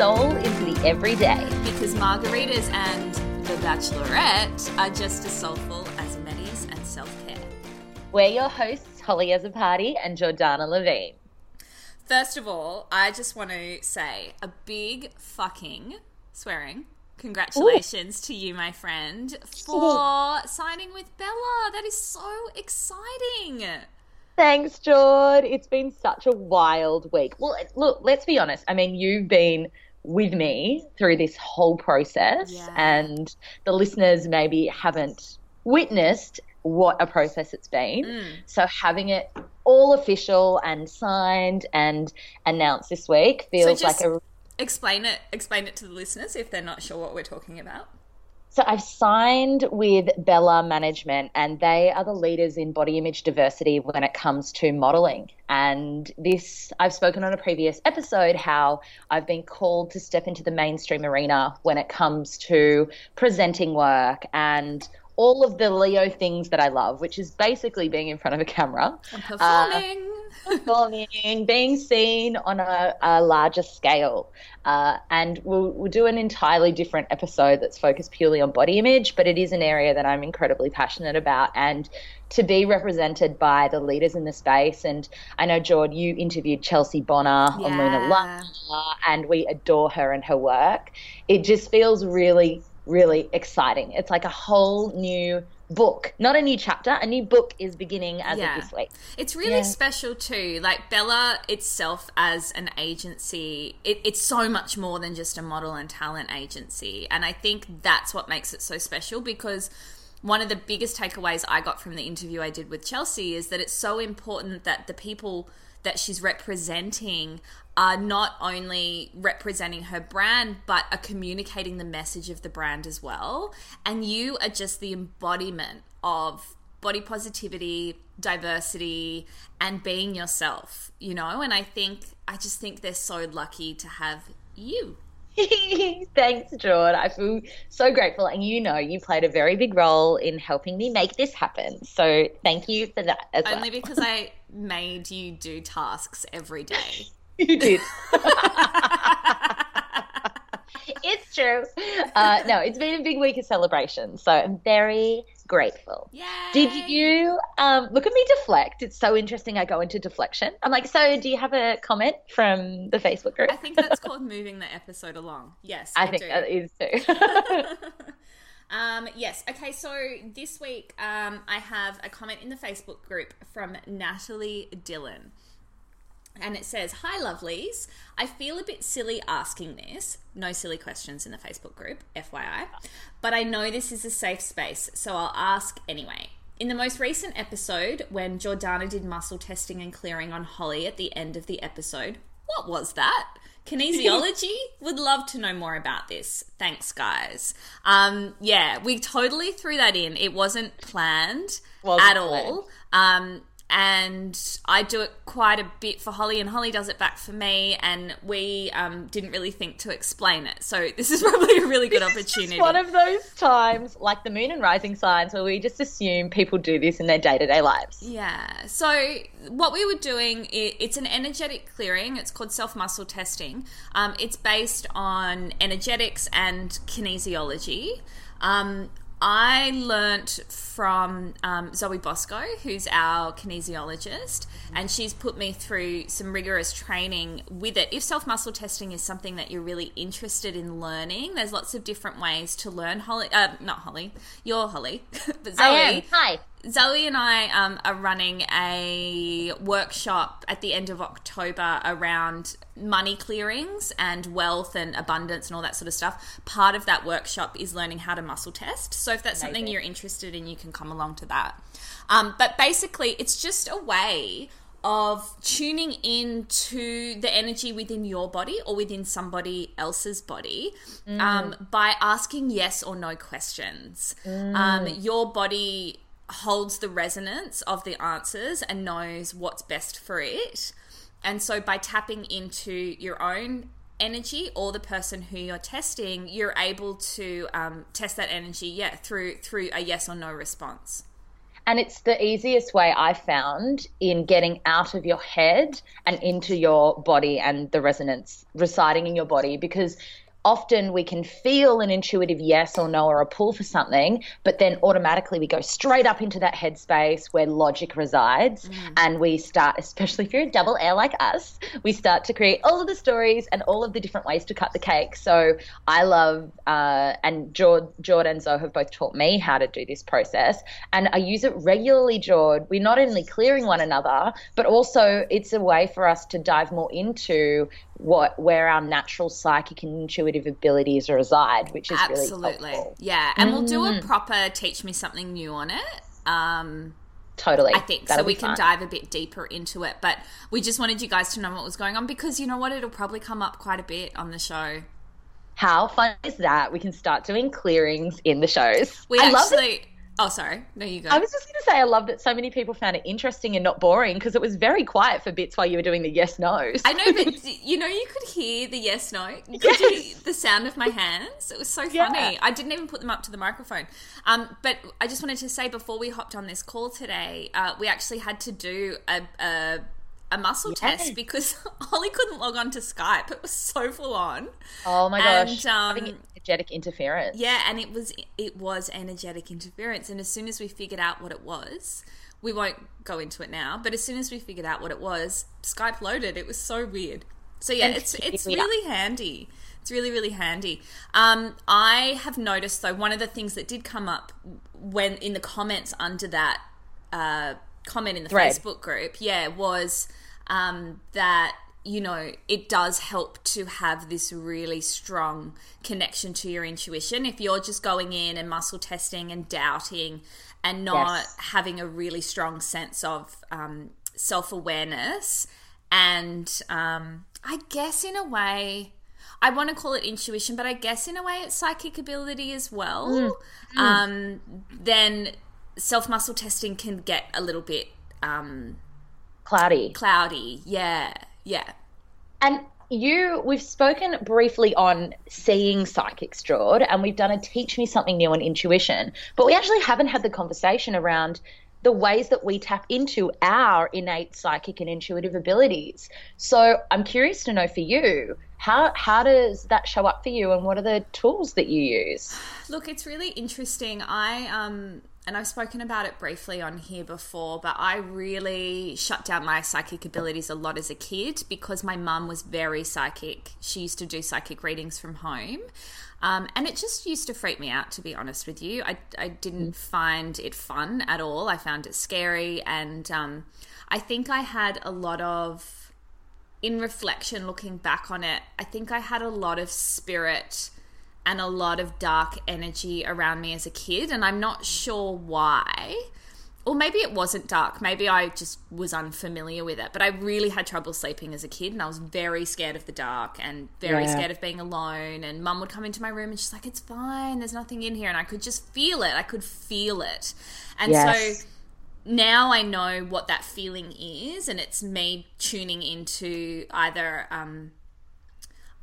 Soul into the everyday. Because margaritas and The Bachelorette are just as soulful as amenities and self care. We're your hosts, Hollie Azzopardi and Jordanna Levine. First of all, I just want to say a big fucking swearing. Congratulations to you, my friend, for signing with Bella. That is so exciting. Thanks, Jord. It's been such a wild week. Well, look, let's be honest. I mean, you've been with me through this whole process, Yeah. and the listeners maybe haven't witnessed what a process it's been. Mm. So having it all official and signed and announced this week feels just- like a Explain it. Explain it to the listeners if they're not sure what we're talking about. So I've signed with Bella Management, and they are the leaders in body image diversity when it comes to modeling. And this, I've spoken on a previous episode how I've been called to step into the mainstream arena when it comes to presenting work and all of the Leo things that I love, which is basically being in front of a camera I'm performing. Being seen on a, a larger scale. Uh, and we'll, we'll do an entirely different episode that's focused purely on body image, but it is an area that I'm incredibly passionate about. And to be represented by the leaders in the space, and I know, Jord, you interviewed Chelsea Bonner on Luna Yeah. Love, and we adore her and her work. It just feels really, really exciting. It's like a whole new book, not a new chapter. A new book is beginning as Yeah. of this week. It's really Yeah. special too. Like Bella itself as an agency, it, it's so much more than just a model and talent agency. And I think that's what makes it so special because one of the biggest takeaways I got from the interview I did with Chelsea is that it's so important that the people that she's representing are not only representing her brand but are communicating the message of the brand as well and you are just the embodiment of body positivity diversity and being yourself you know and i think i just think they're so lucky to have you Thanks, Jord. I feel so grateful. And you know, you played a very big role in helping me make this happen. So thank you for that as well. only because i made you do tasks every day you did. it's true. Uh, no, it's been a big week of celebration. So I'm very grateful. Yay! Did you um, look at me deflect? It's so interesting. I go into deflection. I'm like, so do you have a comment from the Facebook group? I think that's called moving the episode along. Yes, I, I think do. that is too. Um, yes. Okay. So this week, um, I have a comment in the Facebook group from Natalie Dillon. And it says, Hi, lovelies. I feel a bit silly asking this. No silly questions in the Facebook group, FYI. But I know this is a safe space, so I'll ask anyway. In the most recent episode, when Jordanna did muscle testing and clearing on Hollie at the end of the episode, what was that? Kinesiology? Would love to know more about this. Thanks, guys. Um, yeah, we totally threw that in. It wasn't planned Wasn't at planned. all. Um, and I do it quite a bit for Hollie, and Hollie does it back for me. And we um, didn't really think to explain it, so this is probably a really good opportunity. One of those times, like the moon and rising signs, where we just assume people do this in their day to day lives. Yeah. So what we were doing, it's an energetic clearing. It's called self muscle testing. Um, it's based on energetics and kinesiology. Um, I learnt from um, Zoe Bosco, who's our kinesiologist, and she's put me through some rigorous training with it. If self muscle testing is something that you're really interested in learning, there's lots of different ways to learn. Hollie, uh, not Hollie, you're Hollie, but Zoe. I am. Hi. Zoe and I um, are running a workshop at the end of October around money clearings and wealth and abundance and all that sort of stuff. Part of that workshop is learning how to muscle test. So if that's Amazing. something you're interested in, you can come along to that. Um, but basically, it's just a way of tuning in to the energy within your body or within somebody else's body mm. um, by asking yes or no questions. Mm. Um, your body holds the resonance of the answers and knows what's best for it. And so by tapping into your own energy or the person who you're testing, you're able to um, test that energy, yeah, through through a yes or no response. And it's the easiest way I found in getting out of your head and into your body and the resonance residing in your body because often we can feel an intuitive yes or no or a pull for something, but then automatically we go straight up into that headspace where logic resides. Mm. And we start, especially if you're a double L like us, we start to create all of the stories and all of the different ways to cut the cake. So I love, uh, and Jord, Jord and Zoe have both taught me how to do this process. And I use it regularly, Jord. We're not only clearing one another, but also it's a way for us to dive more into what where our natural psychic and intuitive abilities reside, which is absolutely really yeah. And mm. we'll do a mm. proper teach me something new on it. Um, totally, I think That'll so. We can dive a bit deeper into it, but we just wanted you guys to know what was going on because you know what, it'll probably come up quite a bit on the show. How fun is that? We can start doing clearings in the shows. We I actually Oh, sorry. No, you go. I was just going to say, I love that so many people found it interesting and not boring because it was very quiet for bits while you were doing the yes nos. I know, but you know, you could hear the yes no. Yes. You, the sound of my hands. It was so funny. Yeah. I didn't even put them up to the microphone. Um, but I just wanted to say before we hopped on this call today, uh, we actually had to do a, a a muscle yes. test because Hollie couldn't log on to Skype. It was so full on. Oh my gosh! And, um, energetic interference. Yeah, and it was it was energetic interference. And as soon as we figured out what it was, we won't go into it now. But as soon as we figured out what it was, Skype loaded. It was so weird. So yeah, it's it's really handy. It's really really handy. Um, I have noticed though one of the things that did come up when in the comments under that uh, comment in the Thread. Facebook group, yeah, was um, that you know, it does help to have this really strong connection to your intuition. If you're just going in and muscle testing and doubting and not yes. having a really strong sense of um, self awareness, and um, I guess in a way, I want to call it intuition, but I guess in a way it's psychic ability as well, mm. Mm. Um, then self muscle testing can get a little bit um, cloudy. Cloudy, yeah. Yeah. And you, we've spoken briefly on seeing psychics, Jord, and we've done a teach me something new on intuition, but we actually haven't had the conversation around the ways that we tap into our innate psychic and intuitive abilities. So I'm curious to know for you, how how does that show up for you and what are the tools that you use? Look, it's really interesting. I um and I've spoken about it briefly on here before, but I really shut down my psychic abilities a lot as a kid because my mum was very psychic. She used to do psychic readings from home. Um, and it just used to freak me out, to be honest with you. I, I didn't find it fun at all. I found it scary. And um, I think I had a lot of, in reflection, looking back on it, I think I had a lot of spirit and a lot of dark energy around me as a kid, and I'm not sure why. Or maybe it wasn't dark. Maybe I just was unfamiliar with it. But I really had trouble sleeping as a kid, and I was very scared of the dark and very yeah. scared of being alone. And mum would come into my room and she's like, It's fine, there's nothing in here. And I could just feel it. I could feel it. And yes. so now I know what that feeling is, and it's me tuning into either um,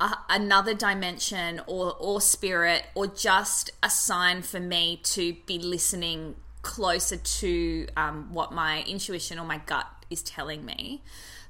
a, another dimension or or spirit or just a sign for me to be listening closer to um, what my intuition or my gut is telling me.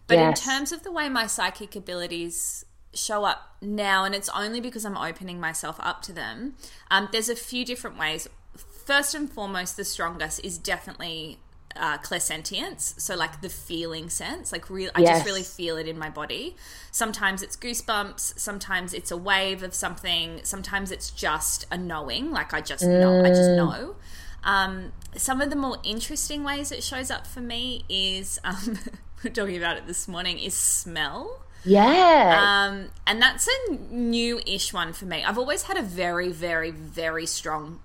But yes. in terms of the way my psychic abilities show up now, and it's only because I'm opening myself up to them, um, there's a few different ways. First and foremost, the strongest is definitely uh, clairsentience, so like the feeling sense, like real, I yes. just really feel it in my body. Sometimes it's goosebumps, sometimes it's a wave of something, sometimes it's just a knowing, like I just mm. know, I just mm. know. Um, some of the more interesting ways it shows up for me is um, we're talking about it this morning is smell. Yeah. Um, and that's a new-ish one for me. I've always had a very, very, very strong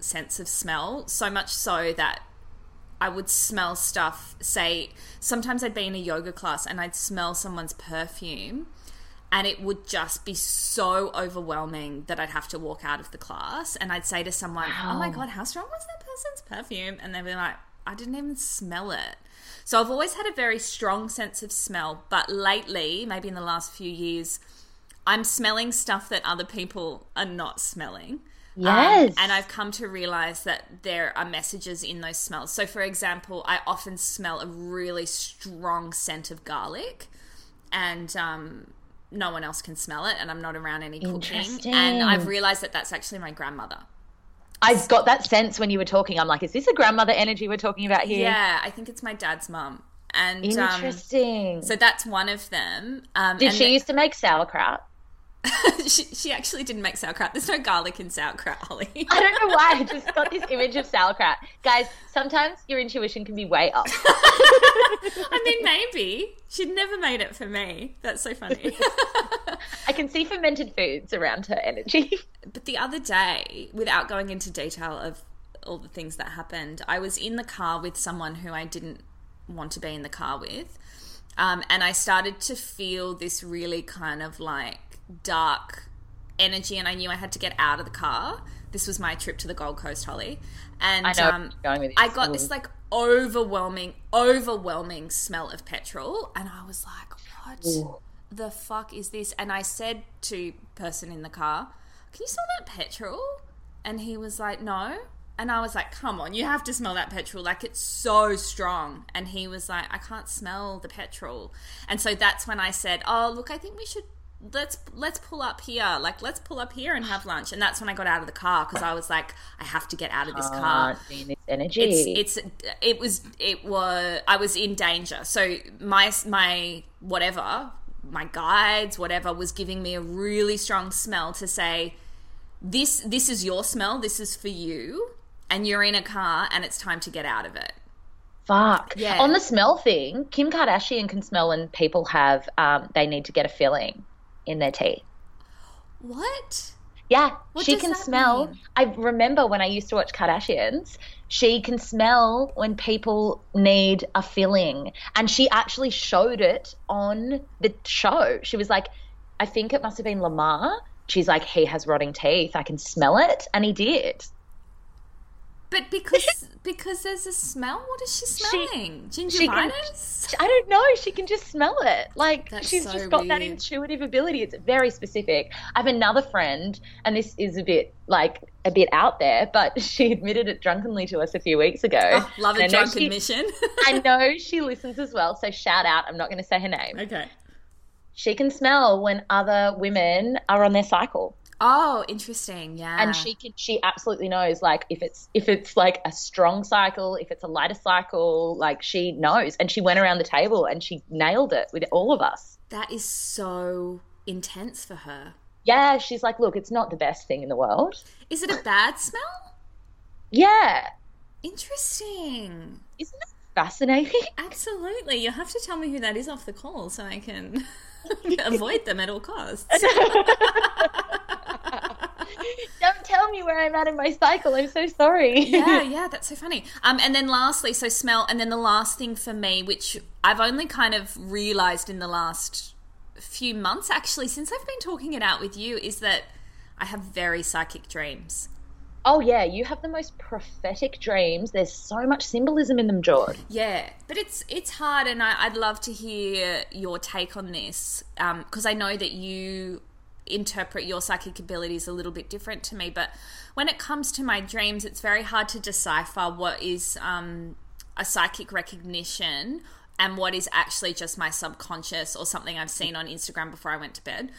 sense of smell. So much so that I would smell stuff. Say, sometimes I'd be in a yoga class and I'd smell someone's perfume, and it would just be so overwhelming that I'd have to walk out of the class. And I'd say to someone, "Oh my god, how strong was that person's perfume?" And they'd be like, "I didn't even smell it." So I've always had a very strong sense of smell, but lately, maybe in the last few years, I'm smelling stuff that other people are not smelling. Um, Yes. and I've come to realize that there are messages in those smells. So, for example, I often smell a really strong scent of garlic, and um, no one else can smell it, and I'm not around any cooking. And I've realized that that's actually my grandmother. I got that sense when you were talking. I'm like, is this a grandmother energy we're talking about here? Yeah, I think it's my dad's mum. And um, Interesting. so that's one of them. Um, Did she the- used to make sauerkraut? she, she actually didn't make sauerkraut. There's no garlic in sauerkraut, Hollie. I don't know why. I just got this image of sauerkraut. Guys, sometimes your intuition can be way off. I mean, maybe. She'd never made it for me. That's so funny. I can see fermented foods around her energy. but the other day, without going into detail of all the things that happened, I was in the car with someone who I didn't want to be in the car with. Um, and I started to feel this really kind of like dark energy, and I knew I had to get out of the car. This was my trip to the Gold Coast, Hollie. And I um. I got this like overwhelming, overwhelming smell of petrol, and I was like, "What Ooh. the fuck is this?" And I said to person in the car, "Can you smell that petrol?" And he was like, "No." And I was like, "Come on, you have to smell that petrol. Like it's so strong." And he was like, "I can't smell the petrol." And so that's when I said, "Oh, look, I think we should." Let's let's pull up here, like let's pull up here and have lunch. And that's when I got out of the car because I was like, I have to get out of this car Ah, this energy. it's it's it was it was I was in danger. So my my whatever my guides whatever was giving me a really strong smell to say this this is your smell. This is for you, and you're in a car and it's time to get out of it. Fuck. Yeah. On the smell thing, Kim Kardashian can smell when people have, um, they need to get a filling in their tea. What? Yeah, What she can smell. mean? I remember when I used to watch Kardashians, she can smell when people need a filling. And she actually showed it on the show. She was like, I think it must have been Lamar. She's like, he has rotting teeth. I can smell it. And he did. But because because there's a smell. What is she smelling? she can- Gingivitis. I don't know. She can just smell it. Like That's she's so just got that intuitive ability. It's very specific. I have another friend, and this is a bit like a bit out there, but she admitted it drunkenly to us a few weeks ago. Oh, love a And drunk she- admission. I know she listens as well, so shout out. I'm not going to say her name. okay. She can smell when other women are on their cycle. Oh, interesting. Yeah. and she can she absolutely knows like if it's if it's like a strong cycle if it's a lighter cycle like she knows and she went around the table and she nailed it with all of us that is so intense for her. yeah she's like look it's not the best thing in the world Is it a bad smell? yeah Interesting. isn't that fascinating Absolutely. You'll have to tell me who that is off the call so I can avoid them at all costs. don't tell me where i'm at in my cycle i'm so sorry yeah, yeah, that's so funny. Um, and then lastly, so smell, and then the last thing for me, which I've only kind of realized in the last few months, actually, since I've been talking it out with you, is that I have very psychic dreams. oh yeah you have the most prophetic dreams there's so much symbolism in them Jord Yeah, but it's it's hard, and I, I'd love to hear your take on this because I know that you interpret your psychic abilities a little bit different to me. But when it comes to my dreams, it's very hard to decipher what is um, a psychic recognition and what is actually just my subconscious or something I've seen on Instagram before I went to bed.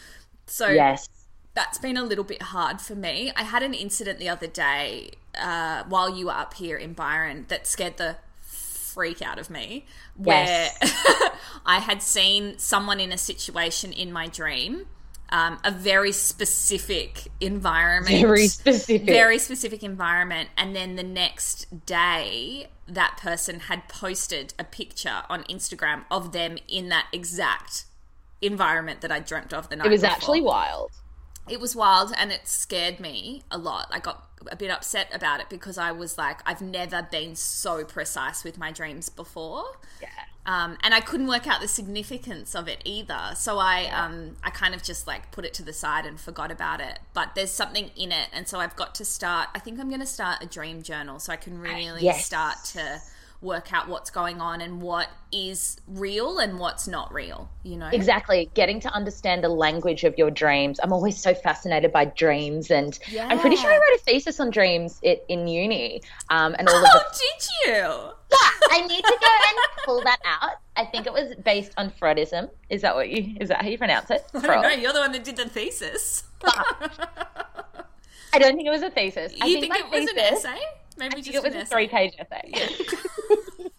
So yes that's been a little bit hard for me. I had an incident the other day uh, while you were up here in Byron that scared the freak out of me. Where Yes. I had seen someone in a situation in my dream um, a very specific environment. Very specific. Very specific environment. And then the next day, that person had posted a picture on Instagram of them in that exact environment that I dreamt of the night It was before. actually wild. It was wild and it scared me a lot. I got a bit upset about it because I was like, I've never been so precise with my dreams before. Yeah. Um, and I couldn't work out the significance of it either. So I, um, I kind of just like put it to the side and forgot about it. But there's something in it, and so I've got to start. I think I'm going to start a dream journal so I can really Yes. start to work out what's going on and what is real and what's not real. You know, Exactly. Getting to understand the language of your dreams. I'm always so fascinated by dreams, and I'm pretty sure I wrote a thesis on dreams it, in uni. Um, and all of Oh, the did you? yeah, I need to go and pull that out. I think it was based on Freudism. Is that what you? Is that how you pronounce it? I don't know. You're the one that did the thesis. I don't think it was a thesis. I you think, think, my it was an essay? Maybe I just it was a three-page essay.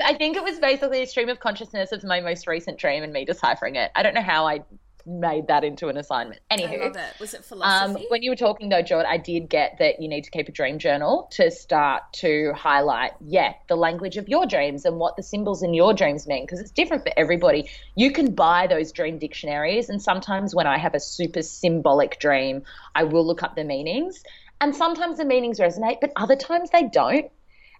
I think it was basically a stream of consciousness of my most recent dream and me deciphering it. I don't know how I made that into an assignment. I Anywho, love it. Was it Um, philosophy? when you were talking though, Jord, I did get that you need to keep a dream journal to start to highlight, yeah, the language of your dreams and what the symbols in your dreams mean because it's different for everybody. You can buy those dream dictionaries, and sometimes when I have a super symbolic dream, I will look up the meanings, and sometimes the meanings resonate, but other times they don't.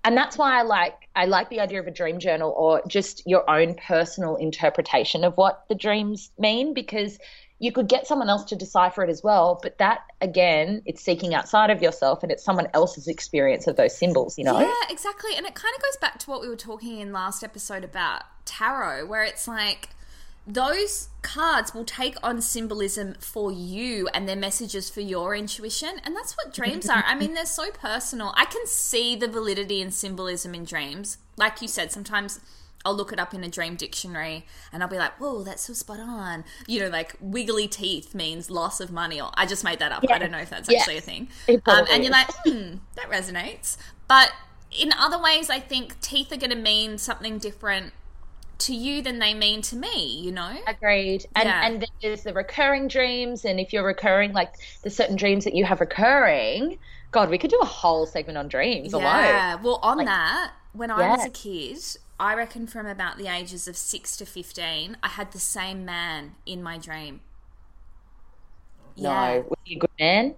And that's why I like I like the idea of a dream journal or just your own personal interpretation of what the dreams mean because you could get someone else to decipher it as well, but that again, it's seeking outside of yourself and it's someone else's experience of those symbols, you know? Yeah, exactly. And it kind of goes back to what we were talking in last episode about tarot, where it's like those cards will take on symbolism for you and their messages for your intuition. And that's what dreams are. I mean, they're so personal. I can see the validity and symbolism in dreams. Like you said, sometimes. I'll look it up in a dream dictionary and I'll be like, whoa, that's so spot on. You know, like wiggly teeth means loss of money, or I just made that up. I don't know if that's actually a thing. Um, and you're like, hmm, that resonates. But in other ways, I think teeth are going to mean something different to you than they mean to me, you know? Agreed. And Yeah. and there's the recurring dreams and if you're recurring like the certain dreams that you have recurring, God, we could do a whole segment on dreams alone. Yeah. Well, on that, when I was a kid, I reckon from about the ages of 6 to 15, I had the same man in my dream. No, was he a good man?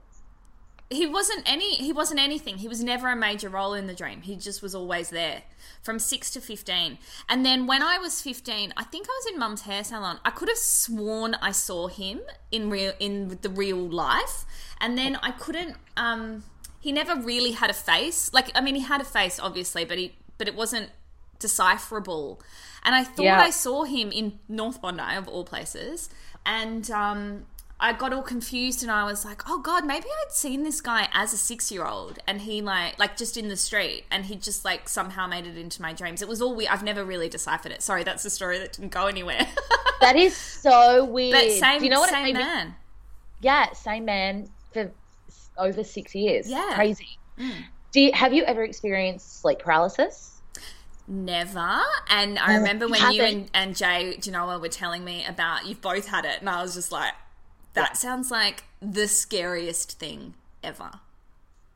he wasn't any he wasn't anything he was never a major role in the dream he just was always there from 6 to 15 and then when i was 15 i think i was in mum's hair salon. I could have sworn i saw him in real in the real life. And then i couldn't um he never really had a face. Like i mean he had a face obviously but he but it wasn't decipherable. And i thought Yeah. i saw him in north bondi of all places. And um I got all confused and I was like, oh God, maybe I'd seen this guy as a six year old and he like like just in the street and he just like somehow made it into my dreams. It was all weird. I've never really deciphered it. Sorry, that's a story that didn't go anywhere. That is so weird. but same Do you know what same man. Yeah, same man for over six years. Yeah. Mm. crazy. Do you, have you ever experienced sleep paralysis? Never. And I remember when you and, and Jay Genoa were telling me about you've both had it and I was just like, that sounds like the scariest thing ever.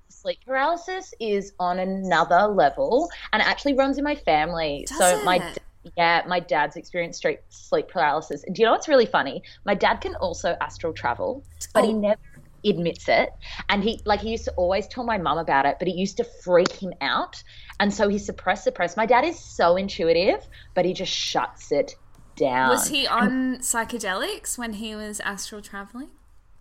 Sleep paralysis is on another level, and it actually runs in my family. Does so my it? d- yeah, my dad's experienced straight sleep paralysis. And do you know what's really funny? My dad can also astral travel, but he Oh. never admits it. And he like he used to always tell my mum about it, but it used to freak him out. And so he suppressed, suppressed. My dad is so intuitive, but he just shuts it down. Was he on psychedelics when he was astral traveling?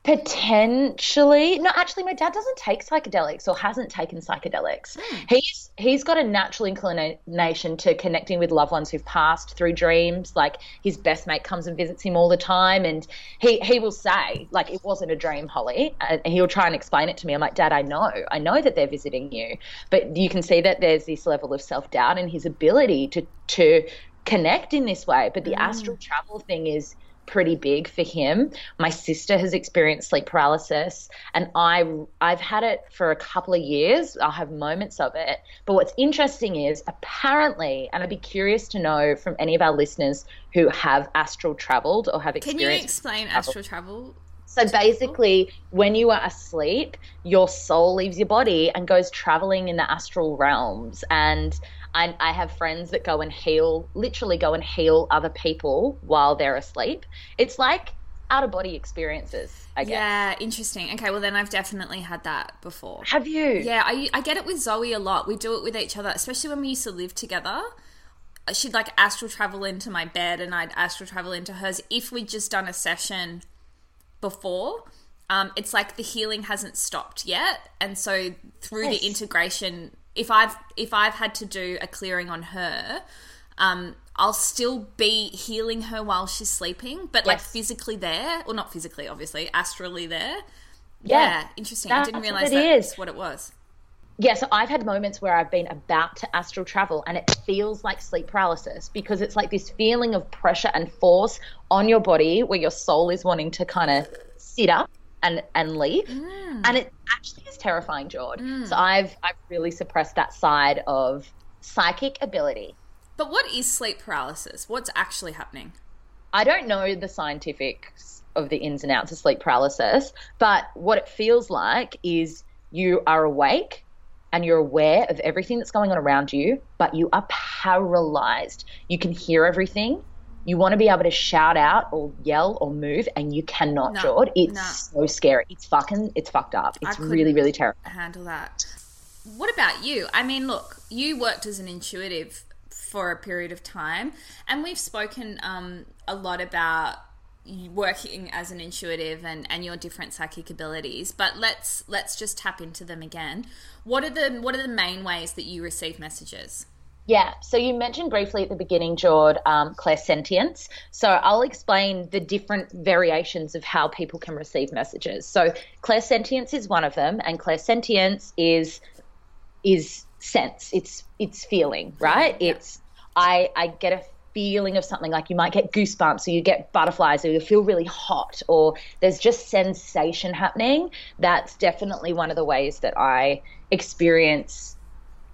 Potentially, no. Actually, my dad doesn't take psychedelics or hasn't taken psychedelics. Hmm. He's he's got a natural inclination to connecting with loved ones who've passed through dreams. Like his best mate comes and visits him all the time, and he he will say like it wasn't a dream, Hollie. And he'll try and explain it to me. I'm like, Dad, I know, I know that they're visiting you, but you can see that there's this level of self doubt in his ability to to connect in this way. But the mm. astral travel thing is pretty big for him. My sister has experienced sleep paralysis and I I've had it for a couple of years. I'll have moments of it. But what's interesting is apparently and I'd be curious to know from any of our listeners who have astral traveled or have experienced Can you explain astral travel? So basically, when you are asleep, your soul leaves your body and goes traveling in the astral realms. And I, I have friends that go and heal, literally go and heal other people while they're asleep. It's like out of body experiences, I guess. Yeah, interesting. Okay, well then I've definitely had that before. Have you? Yeah, I I get it with Zoe a lot. We do it with each other, especially when we used to live together. She'd like astral travel into my bed, and I'd astral travel into hers. If we'd just done a session before, um, it's like the healing hasn't stopped yet, and so through Yes. the integration, if I've if I've had to do a clearing on her, um, I'll still be healing her while she's sleeping, but like physically there, or not physically, obviously, astrally there. Yeah. Yeah, interesting. I didn't realize that's what it was. Yeah, so I've had moments where I've been about to astral travel and it feels like sleep paralysis because it's like this feeling of pressure and force on your body where your soul is wanting to kind of sit up and and leave. Mm. And it actually is terrifying, Jord. Mm. So I've I've really suppressed that side of psychic ability. But what is sleep paralysis? What's actually happening? I don't know the scientific of the ins and outs of sleep paralysis, but what it feels like is you are awake and you're aware of everything that's going on around you, but you are paralyzed. You can hear everything. You want to be able to shout out or yell or move, and you cannot, No, Jord. It's no. so scary. It's fucking, it's fucked up. It's really, really terrible. handle that. What about you? I mean, look, you worked as an intuitive for a period of time, and we've spoken um, a lot about working as an intuitive and, and your different psychic abilities. But let's let's just tap into them again. What are the what are the main ways that you receive messages? Yeah, so you mentioned briefly at the beginning, Jord, um, clairsentience. So I'll explain the different variations of how people can receive messages. So clairsentience is one of them, and clairsentience is is sense. It's it's feeling, right? It's I I get a feeling of something like you might get goosebumps or you get butterflies or you feel really hot or there's just sensation happening. That's definitely one of the ways that I experience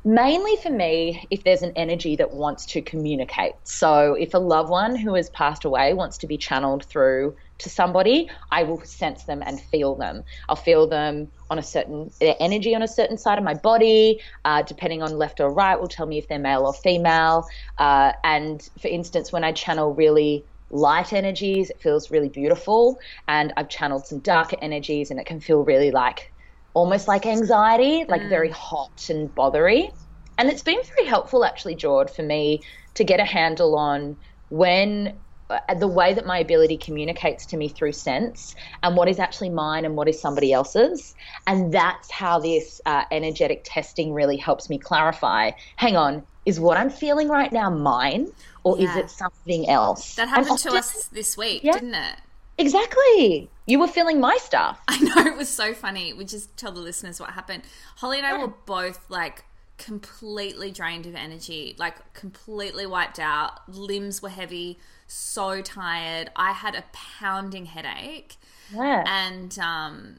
mainly for me if there's an energy that wants to communicate. So if a loved one who has passed away wants to be channeled through to somebody i will sense them and feel them. I'll feel them on a certain their energy on a certain side of my body uh, depending on left or right will tell me if they're male or female. Uh, and for instance when i channel really light energies it feels really beautiful. And i've channeled some darker energies and it can feel really like almost like anxiety, like very hot and bothery. And it's been very helpful, actually, Jord, for me to get a handle on when uh, the way that my ability communicates to me through sense and what is actually mine and what is somebody else's. And that's how this uh, energetic testing really helps me clarify hang on, is what I'm feeling right now mine or is it something else? That happened to us this week, Yeah. didn't it? Exactly. You were feeling my stuff. I know it was so funny. We just tell the listeners what happened. Hollie and I were both like completely drained of energy, like completely wiped out. Limbs were heavy, so tired. I had a pounding headache, Yeah. and um,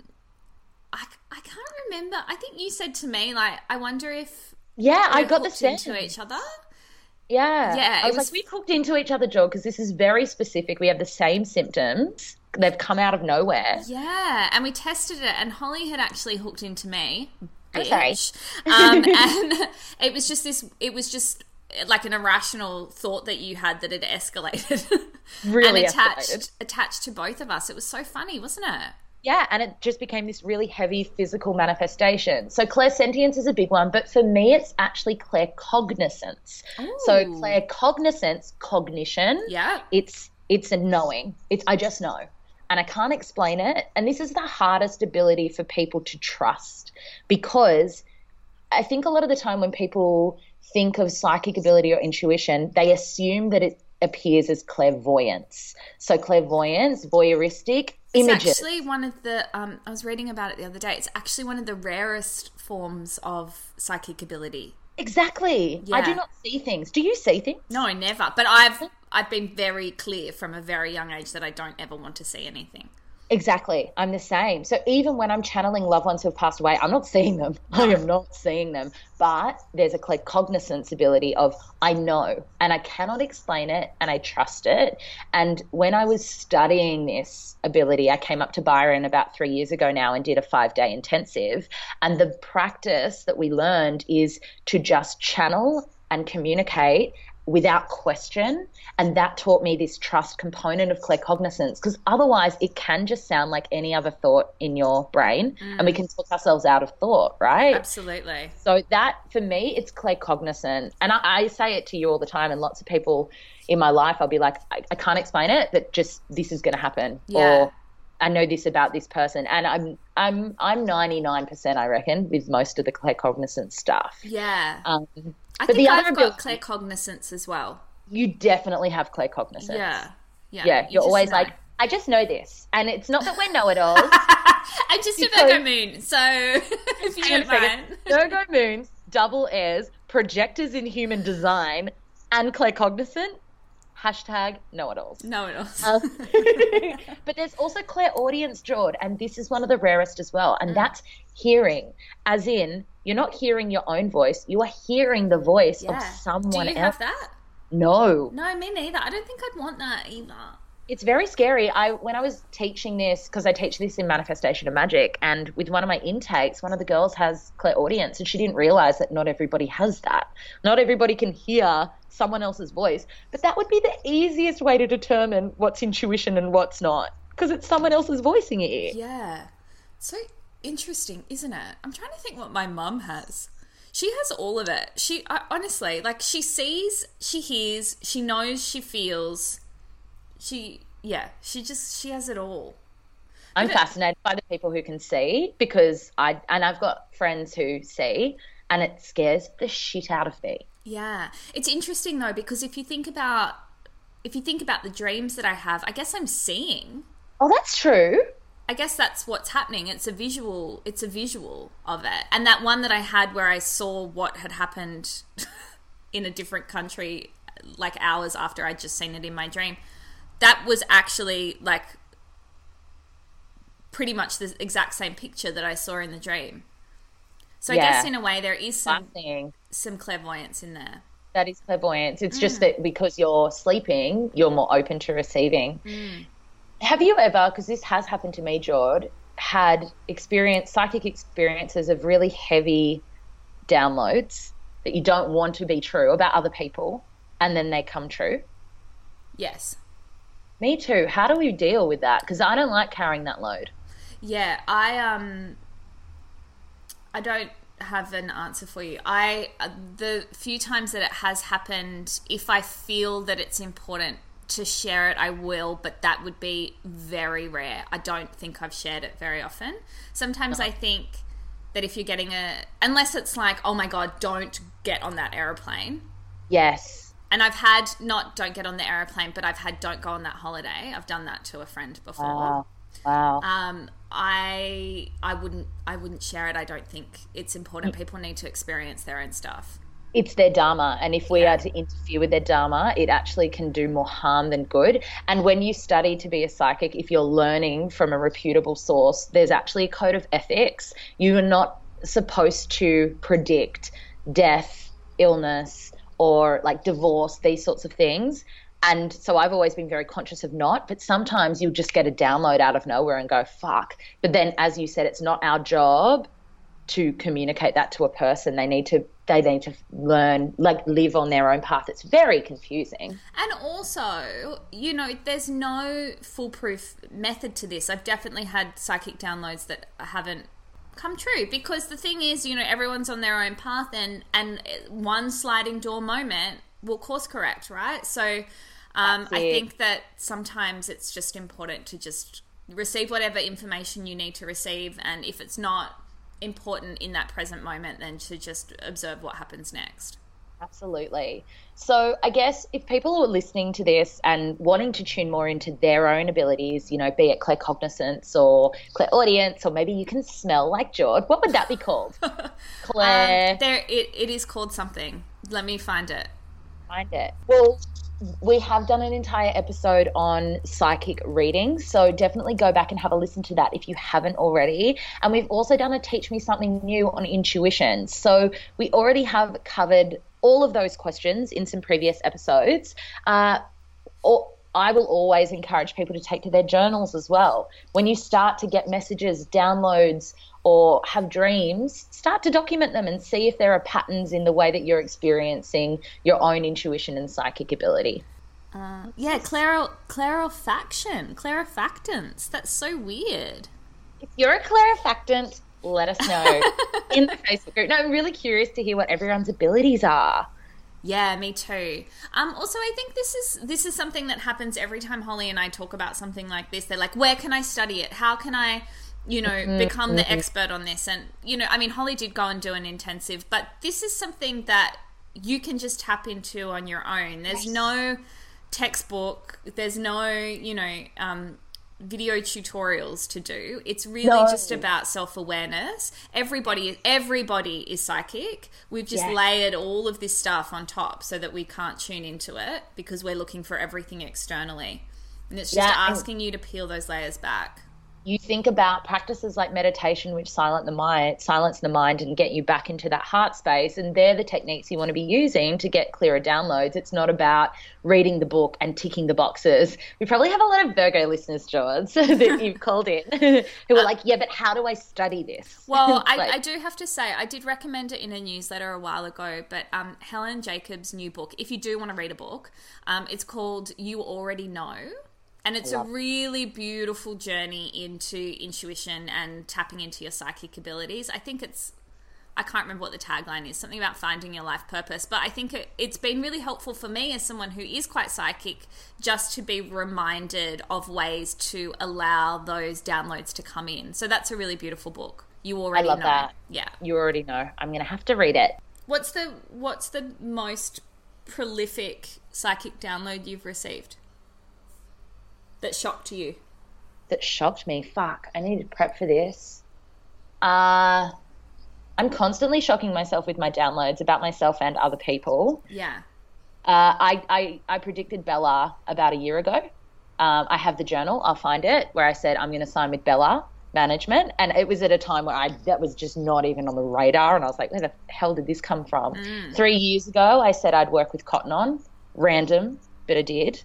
I I can't remember. I think you said to me like, I wonder if Yeah, I got the sense. into each other. Yeah. Yeah, I it was, was- like, we've hooked into each other, Joel, because this is very specific. We have the same symptoms. They've come out of nowhere. Yeah, and we tested it, and Hollie had actually hooked into me. I'm sorry. Um, and it was just this. It was just like an irrational thought that you had that had escalated, Really and attached escalated. attached to both of us. It was so funny, wasn't it? Yeah, and it just became this really heavy physical manifestation. So clairsentience is a big one, but for me, it's actually claircognizance. So Ooh. claircognizance, cognition. Yeah. it's it's a knowing it's i just know and i can't explain it and this is the hardest ability for people to trust because i think a lot of the time when people think of psychic ability or intuition they assume that it appears as clairvoyance so clairvoyance voyeuristic images. It's actually one of the. Um, I was reading about it the other day. It's actually one of the rarest forms of psychic ability. exactly i do not see things do you see things No, never. But I've I've been very clear from a very young age that I don't ever want to see anything. Exactly. I'm the same. So even when I'm channeling loved ones who have passed away, I'm not seeing them. I am not seeing them. But there's a claircognizance ability of I know and I cannot explain it and I trust it. And when I was studying this ability, I came up to Byron about three years ago now and did a five day intensive. And the practice that we learned is to just channel and communicate without question. And that taught me this trust component of claircognizance because otherwise it can just sound like any other thought in your brain mm. and we can talk ourselves out of thought, right? Absolutely. So that for me, it's claircognizant. And I, I say it to you all the time, and lots of people in my life, I'll be like, I, I can't explain it, but just this is going to happen. Yeah. Or, I know this about this person, and I'm I'm I'm 99%, I reckon, with most of the claircognizant stuff. Yeah. Um, I think I've got claircognizance as well. You definitely have claircognizance. Yeah. Yeah. Yeah. You're always know. like, I just know this. And it's not that we're know it alls. I'm just a Virgo moon. So if you don't mind. Virgo moon, double airs, projectors in human design, and claircognizant. Hashtag know it alls. Know it alls. Uh, but there's also clairaudience, Jord, and this is one of the rarest as well. And mm. that's hearing, as in you're not hearing your own voice, you are hearing the voice yeah. of someone Do you else. have that? No. No, me neither. I don't think I'd want that either. It's very scary. I when I was teaching this because I teach this in manifestation of magic, and with one of my intakes, one of the girls has clairaudience, and she didn't realize that not everybody has that. Not everybody can hear someone else's voice, but that would be the easiest way to determine what's intuition and what's not because it's someone else's voice in your ear. Yeah. So interesting, isn't it? I'm trying to think what my mum has. She has all of it. She I, honestly, like, she sees, she hears, she knows, she feels. She, yeah, she just she has it all. I'm but fascinated by the people who can see because I and I've got friends who see, and it scares the shit out of me. Yeah, it's interesting though because if you think about if you think about the dreams that I have, I guess I'm seeing. Oh, that's true. I guess that's what's happening. It's a visual. It's a visual of it. And that one that I had where I saw what had happened in a different country, like hours after I'd just seen it in my dream, that was actually like pretty much the exact same picture that I saw in the dream. So yeah. I guess in a way there is some some clairvoyance in there. That is clairvoyance. It's mm. just that because you're sleeping, you're more open to receiving. Mm. Have you ever, because this has happened to me, Jord, had experience psychic experiences of really heavy downloads that you don't want to be true about other people and then they come true? Yes. Me too. How do we deal with that? Because I don't like carrying that load. Yeah, I um I don't have an answer for you. I the few times that it has happened, if I feel that it's important to share it, I will, but that would be very rare. I don't think I've shared it very often. Sometimes I think that if you're getting a, unless it's like, oh my God, don't get on that aeroplane. Yes. And I've had not don't get on the aeroplane, but I've had don't go on that holiday. I've done that to a friend before. Wow. Wow. Um, I I wouldn't I wouldn't share it. I don't think it's important. Mm. People need to experience their own stuff it's their dharma and if we yeah. are to interfere with their dharma it actually can do more harm than good and when you study to be a psychic if you're learning from a reputable source there's actually a code of ethics you are not supposed to predict death illness or like divorce these sorts of things and so I've always been very conscious of not, but sometimes you'll just get a download out of nowhere and go, fuck. But then, as you said, it's not our job to communicate that to a person. They need to they need to learn, like live on their own path. It's very confusing. And also, you know, there's no foolproof method to this. I've definitely had psychic downloads that haven't come true because the thing is, you know, everyone's on their own path and and one sliding door moment will course correct, right? So um, I think that sometimes it's just important to just receive whatever information you need to receive and if it's not important in that present moment then to just observe what happens next. Absolutely. So, I guess if people are listening to this and wanting to tune more into their own abilities, you know, be it claircognizance or clairaudience, or maybe you can smell like Jord, what would that be called? Claire. Um, there, it, it is called something. Let me find it. Find it. Well, we have done an entire episode on psychic reading, so definitely go back and have a listen to that if you haven't already. And we've also done a Teach Me Something New on intuition. So we already have covered all of those questions in some previous episodes. Uh, or, I will always encourage people to take to their journals as well. When you start to get messages, downloads, or have dreams, start to document them and see if there are patterns in the way that you're experiencing your own intuition and psychic ability. Uh, yeah, claro, clarifaction, clarifactance. That's so weird. If you're a clarifactant, let us know in the Facebook group. No, I'm really curious to hear what everyone's abilities are. Yeah, me too. Um, also, I think this is this is something that happens every time Hollie and I talk about something like this. They're like, "Where can I study it? How can I, you know, mm-hmm. become the mm-hmm. expert on this?" And you know, I mean, Hollie did go and do an intensive, but this is something that you can just tap into on your own. There's yes. no textbook. There's no, you know, um, video tutorials to do. It's really no. just about self-awareness. Everybody everybody is psychic. We've just layered all of this stuff on top so that we can't tune into it because we're looking for everything externally. And it's just yeah, asking you to peel those layers back you think about practices like meditation which silence the mind silence the mind and get you back into that heart space and they're the techniques you want to be using to get clearer downloads. It's not about reading the book and ticking the boxes. We probably have a lot of virgo listeners Jord that you've called in who are like yeah but how do i study this? Well I, I, do have to say i did recommend it in a newsletter a while ago but um, helen jacobs new book if you do want to read a book um, it's called you already know and it's a really beautiful journey into intuition and tapping into your psychic abilities. I think it's, I can't remember what the tagline is, something about finding your life purpose. But I think it, it's been really helpful for me as someone who is quite psychic just to be reminded of ways to allow those downloads to come in. So that's a really beautiful book. You already I love know. That. Yeah. You already know. I'm going to have to read it. What's the what's the most prolific psychic download you've received? That shocked you? That shocked me. Fuck, I need to prep for this. Uh, I'm constantly shocking myself with my downloads about myself and other people. Yeah. Uh, I, I, I predicted Bella about a year ago. Um, I have the journal. I'll find it where I said I'm going to sign with Bella Management, and it was at a time where I that was just not even on the radar, and I was like, where the hell did this come from? Mm. Three years ago, I said I'd work with Cotton On, random, but I did.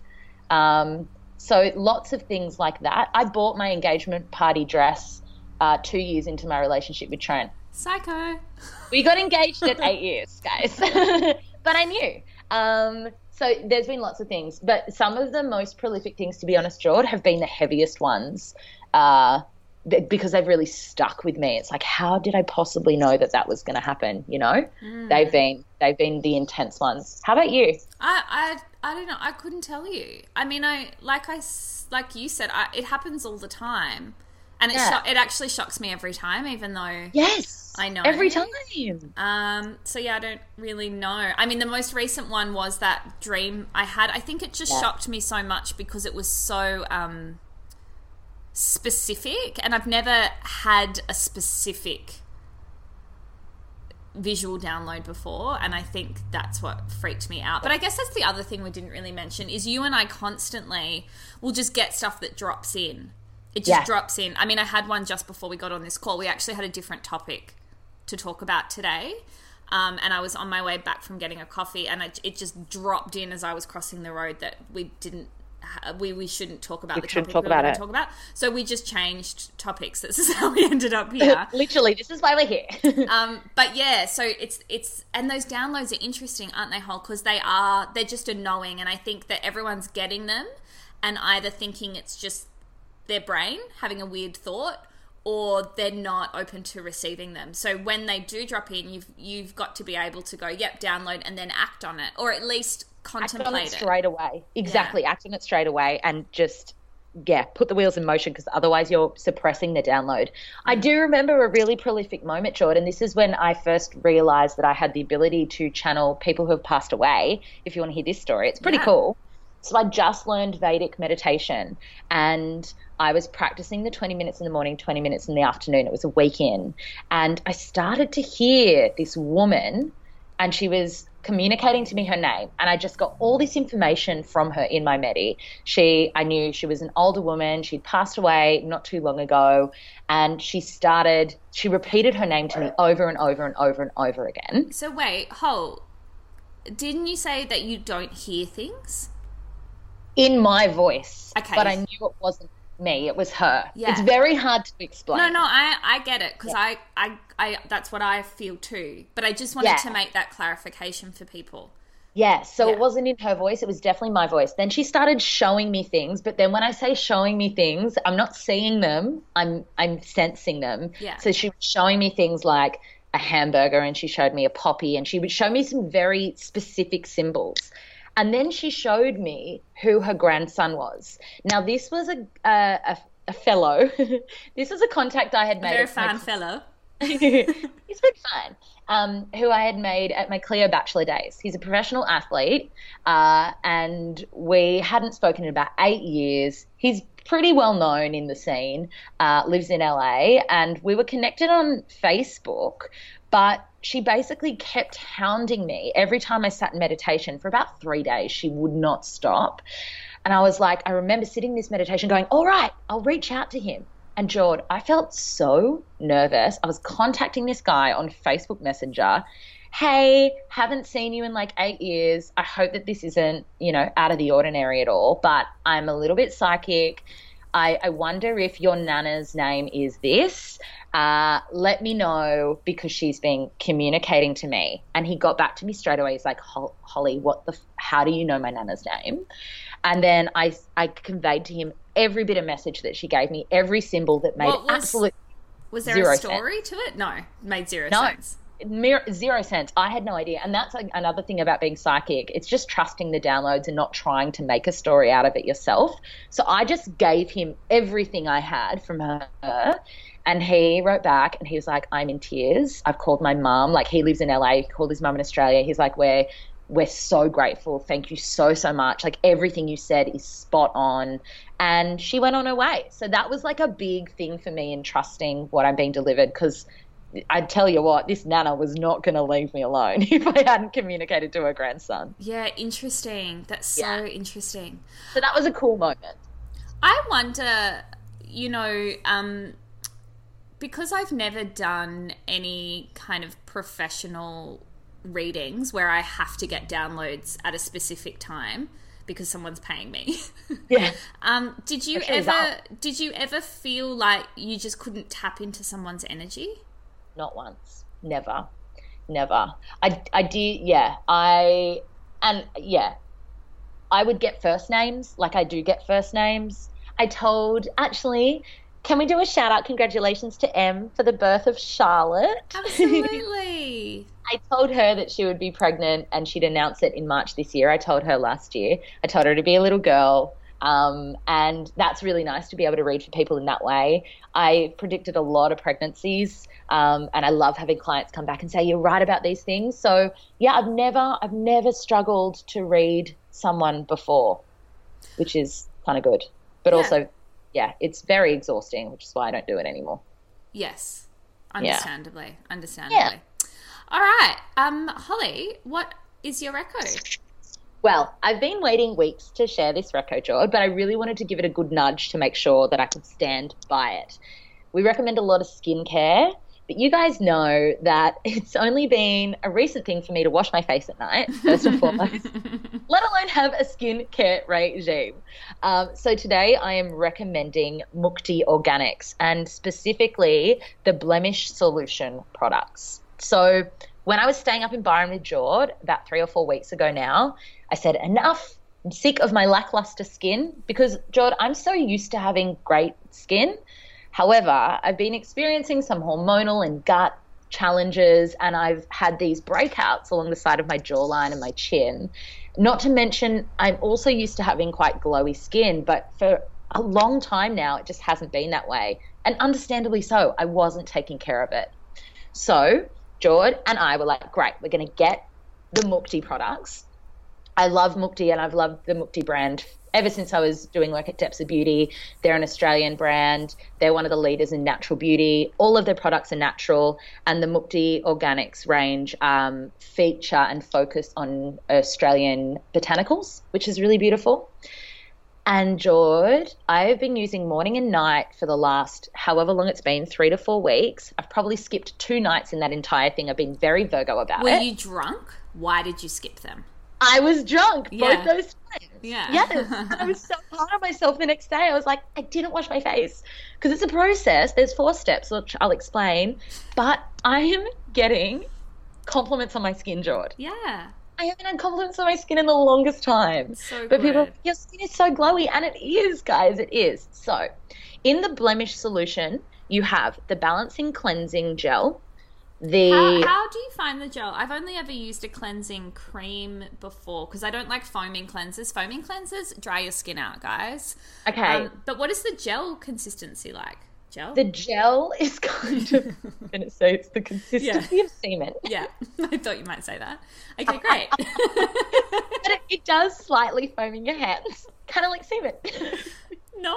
Um, so lots of things like that. I bought my engagement party dress uh, two years into my relationship with Trent. Psycho. We got engaged at eight years, guys. but I knew. Um, so there's been lots of things, but some of the most prolific things, to be honest, Jord, have been the heaviest ones. Uh, because they've really stuck with me. It's like, how did I possibly know that that was going to happen? You know, mm. they've been they've been the intense ones. How about you? I, I don't know. I couldn't tell you. I mean, I like I like you said, I, it happens all the time, and it yeah. it actually shocks me every time, even though yes, I know every time. Um. So yeah, I don't really know. I mean, the most recent one was that dream I had. I think it just yeah. shocked me so much because it was so um specific, and I've never had a specific visual download before and I think that's what freaked me out. But I guess that's the other thing we didn't really mention is you and I constantly will just get stuff that drops in. It just yeah. drops in. I mean, I had one just before we got on this call. We actually had a different topic to talk about today. Um, and I was on my way back from getting a coffee, and it, it just dropped in as I was crossing the road that we didn't we, we shouldn't talk about we the topic talk we about it. talk about. So we just changed topics. This is how we ended up here. Literally, this is why we're here. um, but yeah, so it's it's and those downloads are interesting, aren't they, Hol? Because they are they're just a knowing, and I think that everyone's getting them, and either thinking it's just their brain having a weird thought, or they're not open to receiving them. So when they do drop in, you've you've got to be able to go, yep, download, and then act on it, or at least contemplate act on it, it. straight away. Exactly, yeah. act on it straight away, and just yeah, put the wheels in motion because otherwise you're suppressing the download. I do remember a really prolific moment, Jordan. This is when I first realized that I had the ability to channel people who have passed away. If you want to hear this story, it's pretty yeah. cool. So I just learned Vedic meditation and I was practicing the 20 minutes in the morning, 20 minutes in the afternoon. It was a weekend. And I started to hear this woman and she was communicating to me her name and I just got all this information from her in my Medi. She I knew she was an older woman, she'd passed away not too long ago and she started she repeated her name to me over and over and over and over again. So wait, hold. Didn't you say that you don't hear things? In my voice. Okay. But I knew it wasn't me, it was her. Yeah. It's very hard to explain. No, no, I, I get it because I, I, I, that's what I feel too. But I just wanted Yeah. to make that clarification for people. Yeah, so Yeah. it wasn't in her voice, it was definitely my voice. Then she started showing me things, but then when I say showing me things, I'm not seeing them, I'm I'm sensing them. Yeah. So she was showing me things like a hamburger and she showed me a poppy and she would show me some very specific symbols. And then she showed me who her grandson was. Now this was a a, a, a fellow. this was a contact I had made. Very my fellow. he's been fun. Um, who I had made at my Cleo Bachelor days. He's a professional athlete, uh, and we hadn't spoken in about eight years. He's pretty well known in the scene, uh, lives in LA, and we were connected on Facebook. But she basically kept hounding me every time I sat in meditation for about three days. She would not stop. And I was like, I remember sitting in this meditation going, All right, I'll reach out to him. And Jord, I felt so nervous. I was contacting this guy on Facebook Messenger. Hey, haven't seen you in like eight years. I hope that this isn't, you know, out of the ordinary at all, but I'm a little bit psychic. I, I wonder if your nana's name is this. Uh, let me know because she's been communicating to me. And he got back to me straight away. He's like, Hollie, what the? F- how do you know my nana's name? And then I, I conveyed to him every bit of message that she gave me, every symbol that made was- absolute Was there a story to it? No, made zero No. sense. Zero sense. I had no idea. And that's like another thing about being psychic. It's just trusting the downloads and not trying to make a story out of it yourself. So I just gave him everything I had from her. And he wrote back and he was like, I'm in tears. I've called my mum. Like, he lives in LA. He called his mum in Australia. He's like, we're, we're so grateful. Thank you so, so much. Like, everything you said is spot on. And she went on her way. So that was like a big thing for me in trusting what I'm being delivered because I tell you what, this nana was not going to leave me alone if I hadn't communicated to her grandson. Yeah, interesting. That's so Yeah. interesting. So that was a cool moment. I wonder, you know, um, because I've never done any kind of professional readings where I have to get downloads at a specific time because someone's paying me. Yeah. um, did you ever did you ever feel like you just couldn't tap into someone's energy? Not once. Never. Never. I, I did, yeah. I, and yeah, I would get first names, like I do get first names. I told, actually, can we do a shout out? Congratulations to M for the birth of Charlotte. Absolutely. I told her that she would be pregnant and she'd announce it in March this year. I told her last year. I told her to be a little girl. Um, and that's really nice to be able to read for people in that way. I predicted a lot of pregnancies, um, and I love having clients come back and say, You're right about these things. So, yeah, I've never, I've never struggled to read someone before, which is kind of good. But Yeah. also, yeah, it's very exhausting, which is why I don't do it anymore. yes. Understandably. Understandably. Yeah. All right. Um, Hollie, what is your record? Well, I've been waiting weeks to share this reco, Jord, but I really wanted to give it a good nudge to make sure that I could stand by it. We recommend a lot of skincare, but you guys know that it's only been a recent thing for me to wash my face at night, first and foremost, let alone have a skincare regime. Um, so today I am recommending Mukti Organics and specifically the Blemish Solution products. So when I was staying up in Byron with Jord about three or four weeks ago now, I said, enough. I'm sick of my lackluster skin because, Jord, I'm so used to having great skin. However, I've been experiencing some hormonal and gut challenges, and I've had these breakouts along the side of my jawline and my chin. Not to mention, I'm also used to having quite glowy skin, but for a long time now, it just hasn't been that way. And understandably so, I wasn't taking care of it. So, Jord and I were like, great, we're going to get the Mukti products. I love Mukti and I've loved the Mukti brand ever since I was doing work at Depths of Beauty. They're an Australian brand. They're one of the leaders in natural beauty. All of their products are natural, and the Mukti Organics range um, feature and focus on Australian botanicals, which is really beautiful. And Jord, I have been using morning and night for the last however long it's been, three to four weeks. I've probably skipped two nights in that entire thing. I've been very Virgo about Were it. Were you drunk? Why did you skip them? I was drunk Yeah. both those times. Yeah. Yes. I was so hard on myself the next day. I was like, I didn't wash my face because it's a process. There's four steps, which I'll explain. But I am getting compliments on my skin, Jord. Yeah. I haven't had compliments on my skin in the longest time. So but people, your skin is so glowy, and it is, guys, it is. So, in the blemish solution, you have the balancing cleansing gel, the How, how do you find the gel? I've only ever used a cleansing cream before because I don't like foaming cleansers. Foaming cleansers dry your skin out, guys. okay, Um, but what is the gel consistency like? Gel? the gel is kind of. I'm gonna say it's the consistency of semen, yeah, I thought you might say that. Okay, great. but it, it does slightly foam in your hands, kind of like semen. no,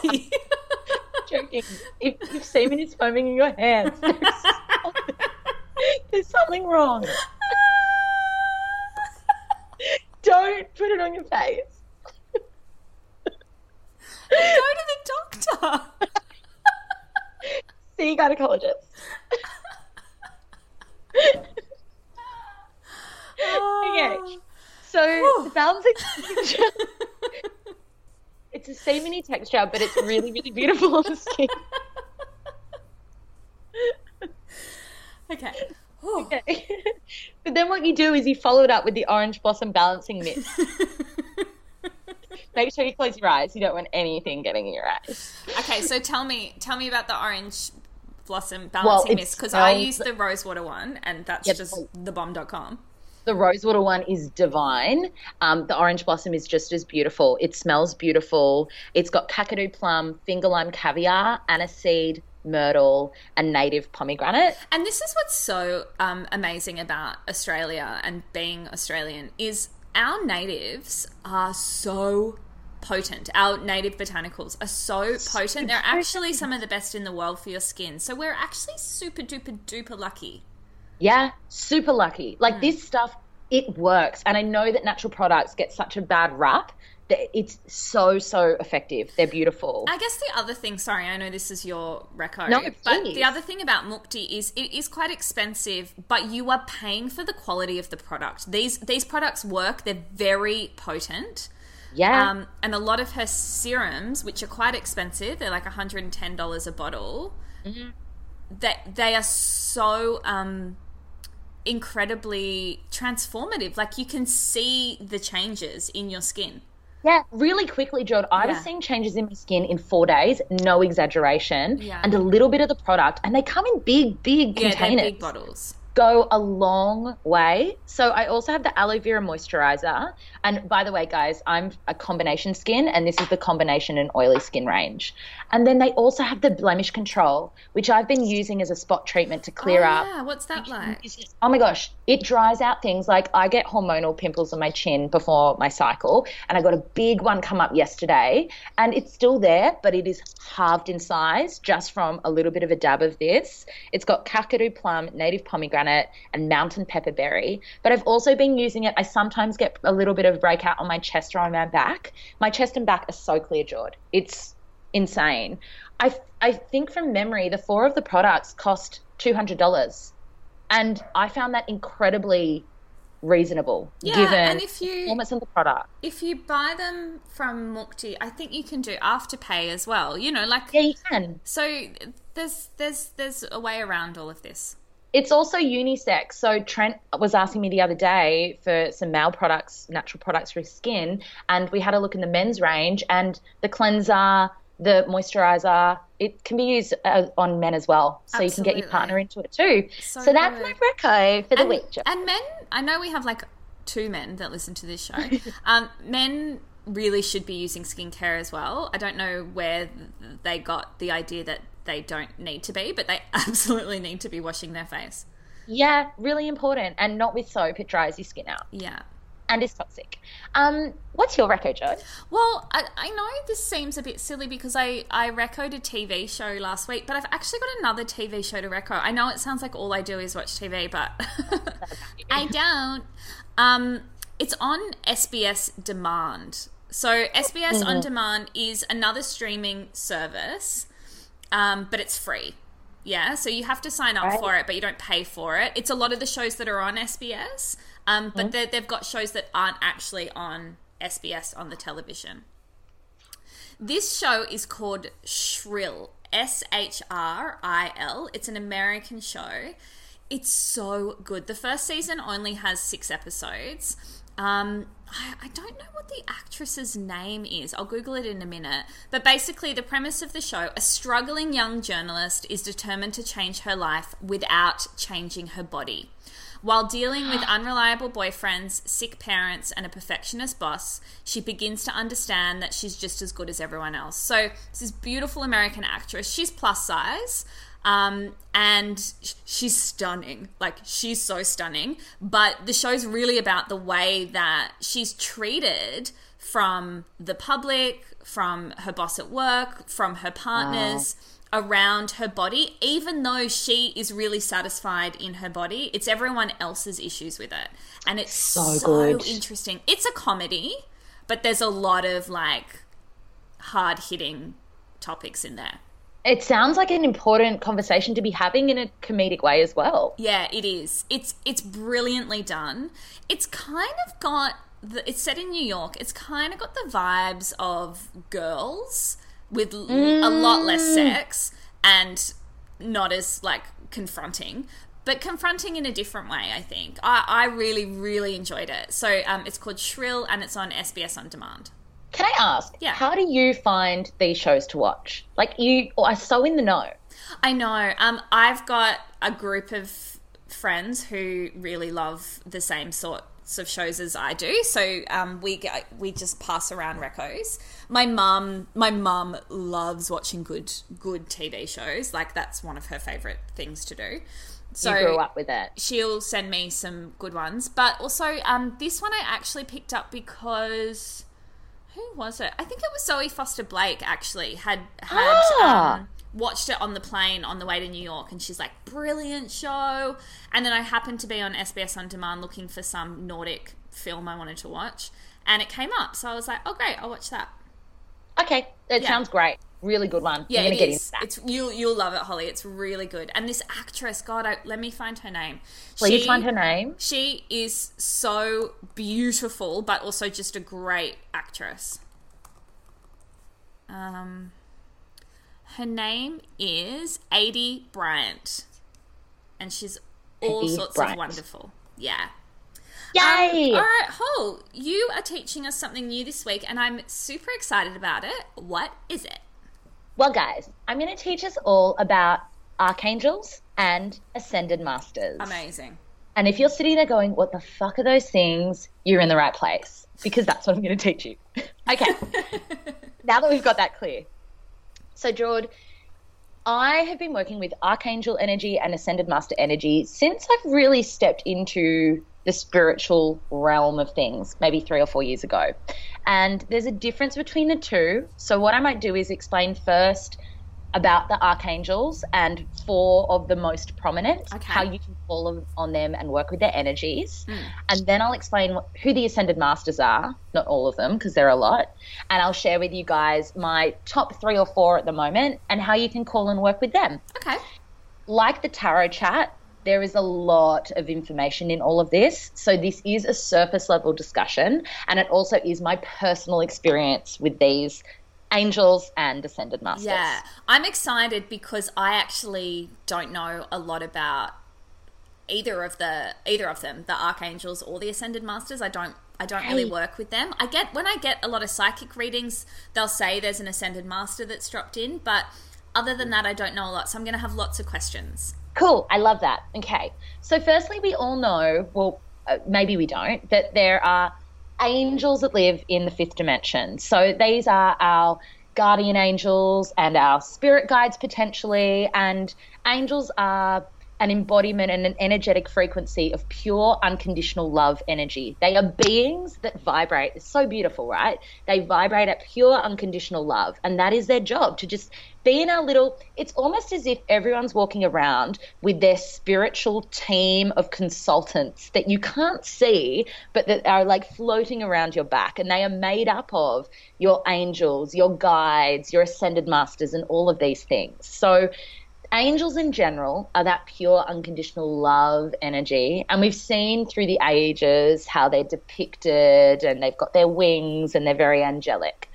Hollie. Joking. If, if semen is foaming in your hands, there's something, there's something wrong. Don't put it on your face. Go to the doctor. See gynecologist. Okay. So oh. the balancing it's a semeny texture, but it's really, really beautiful on the skin. Okay. Whew. Okay. Oh. but then what you do is you follow it up with the orange blossom balancing mist. Make sure you close your eyes. You don't want anything getting in your eyes. Okay, so tell me, tell me about the orange blossom balancing it mist because I smells- use the rosewater one, and that's Yep. just thebomb.com. The rosewater one is divine. Um, the orange blossom is just as beautiful. It smells beautiful. It's got kakadu plum, finger lime caviar, aniseed, myrtle, and native pomegranate. And this is what's so um, amazing about Australia and being Australian is our natives are so potent. Our native botanicals are so potent. They're actually some of the best in the world for your skin. So we're actually super duper duper lucky. Yeah, super lucky. Like this stuff, it works. And I know that natural products get such a bad rap it's so, so effective. They're beautiful. I guess the other thing, sorry, I know this is your reco, No, but the other thing about Mukti is it is quite expensive, but you are paying for the quality of the product. These these products work; they're very potent. yeah. Um, and a lot of her serums, which are quite expensive, they're like $110 a bottle, Mm-hmm. that they are so um, incredibly transformative. Like you can see the changes in your skin. Yeah, really quickly, Jord. I was seeing changes in my skin in four days, no exaggeration, Yeah. and a little bit of the product, and they come in big, big Yeah, containers. big bottles. Go a long way. So I also have the aloe vera moisturizer, and by the way, guys, I'm a combination skin, and this is the combination and oily skin range. And then they also have the blemish control, which I've been using as a spot treatment to clear oh, up Yeah, what's that like? oh my gosh, it dries out things like I get hormonal pimples on my chin before my cycle, and I got a big one come up yesterday, and it's still there, but it is halved in size just from a little bit of a dab of this. It's got kakadu plum, native pomegranate, and mountain pepperberry. But I've also been using it. I sometimes get a little bit of breakout on my chest or on my back. My chest and back are so clear, Jord. It's insane. I I think from memory, the four of the products cost two hundred dollars and I found that incredibly reasonable Yeah, given and if you- the performance of the product. If you buy them from Mukti, I think you can do afterpay as well. You know, like Yeah, you can. so. There's there's there's a way around all of this. It's also unisex. So Trent was asking me the other day for some male products, natural products for his skin, and we had a look in the men's range, and the cleanser, the moisturizer, it can be used uh, on men as well. So you can get your partner into it too. So So, that's my reco for the and, week. And men, I know we have like two men that listen to this show. um, men really should be using skincare as well. I don't know where they got the idea that they don't need to be, but they absolutely need to be washing their face. Yeah, really important, and not with soap. It dries your skin out. Yeah. and is toxic. Um, what's your reco, Joe? Well, I, I know this seems a bit silly because I, I recoed a TV show last week, but I've actually got another TV show to reco. I know it sounds like all I do is watch TV, but I don't. Um, it's on SBS Demand. So SBS mm-hmm. On Demand is another streaming service, um, but it's free. Yeah, so you have to sign up right. for it, but you don't pay for it. It's a lot of the shows that are on SBS, um, but mm-hmm. they've got shows that aren't actually on SBS on the television. This show is called Shrill, S H R I L. It's an American show. It's so good. The first season only has six episodes. Um, I, I don't know what the actress's name is. I'll Google it in a minute. But basically, the premise of the show a struggling young journalist is determined to change her life without changing her body. While dealing with unreliable boyfriends, sick parents, and a perfectionist boss, she begins to understand that she's just as good as everyone else. So, this is beautiful American actress. She's plus size. Um, and she's stunning. Like, she's so stunning. But the show's really about the way that she's treated from the public, from her boss at work, from her partners. Wow around her body, even though she is really satisfied in her body. It's everyone else's issues with it. And it's so, so interesting. It's a comedy, but there's a lot of like hard hitting topics in there. It sounds like an important conversation to be having in a comedic way as well. Yeah, it is. It's it's brilliantly done. It's kind of got the, it's set in New York. It's kind of got the vibes of girls with mm. a lot less mm. sex and not as like confronting but confronting in a different way i think i, I really really enjoyed it so um, it's called Shrill and it's on sbs on demand can i ask yeah how do you find these shows to watch like you are so in the know i know um, i've got a group of friends who really love the same sort of shows as I do. So um, we get, we just pass around recos. My mum, my mum loves watching good good TV shows. Like that's one of her favorite things to do. So you grew up with it. She'll send me some good ones, but also um, this one I actually picked up because who was it? I think it was Zoe Foster Blake. Actually, had had. Ah. Um, watched it on the plane on the way to New York and she's like, brilliant show. And then I happened to be on SBS On Demand looking for some Nordic film I wanted to watch and it came up. So I was like, oh, great, I'll watch that. Okay, it yeah. sounds great. Really good one. Yeah, it is. It's you. You'll love it, Hollie. It's really good. And this actress, God, I, let me find her name. Please she, find her name. She is so beautiful, but also just a great actress. Um, her name is Aidy Bryant, and she's all sorts Bryant. of wonderful. Yeah. Yay! Um, all right, Hol, you are teaching us something new this week, and I'm super excited about it. What is it? Well, guys, I'm going to teach us all about archangels and ascended masters. Amazing. And if you're sitting there going, what the fuck are those things? You're in the right place because that's what I'm going to teach you. okay. now that we've got that clear, so, Jord, I have been working with Archangel Energy and Ascended Master Energy since I've really stepped into the spiritual realm of things, maybe three or four years ago. And there's a difference between the two. So, what I might do is explain first about the archangels and four of the most prominent, okay. how you can call on them and work with their energies. Mm. And then I'll explain who the ascended masters are, not all of them, because there are a lot. And I'll share with you guys my top three or four at the moment and how you can call and work with them. Okay. Like the tarot chat, there is a lot of information in all of this. So, this is a surface level discussion, and it also is my personal experience with these angels and ascended masters. Yeah, I'm excited because I actually don't know a lot about either of the either of them, the archangels or the ascended masters. I don't I don't hey. really work with them. I get when I get a lot of psychic readings, they'll say there's an ascended master that's dropped in, but other than that, I don't know a lot. So I'm going to have lots of questions. Cool. I love that. Okay. So firstly, we all know, well, uh, maybe we don't, that there are angels that live in the fifth dimension. So these are our guardian angels and our spirit guides potentially. And angels are an embodiment and an energetic frequency of pure unconditional love energy. They are beings that vibrate. It's so beautiful, right? They vibrate at pure unconditional love. And that is their job to just be in our little, it's almost as if everyone's walking around with their spiritual team of consultants that you can't see, but that are like floating around your back. And they are made up of your angels, your guides, your ascended masters, and all of these things. So, angels in general are that pure unconditional love energy and we've seen through the ages how they're depicted and they've got their wings and they're very angelic.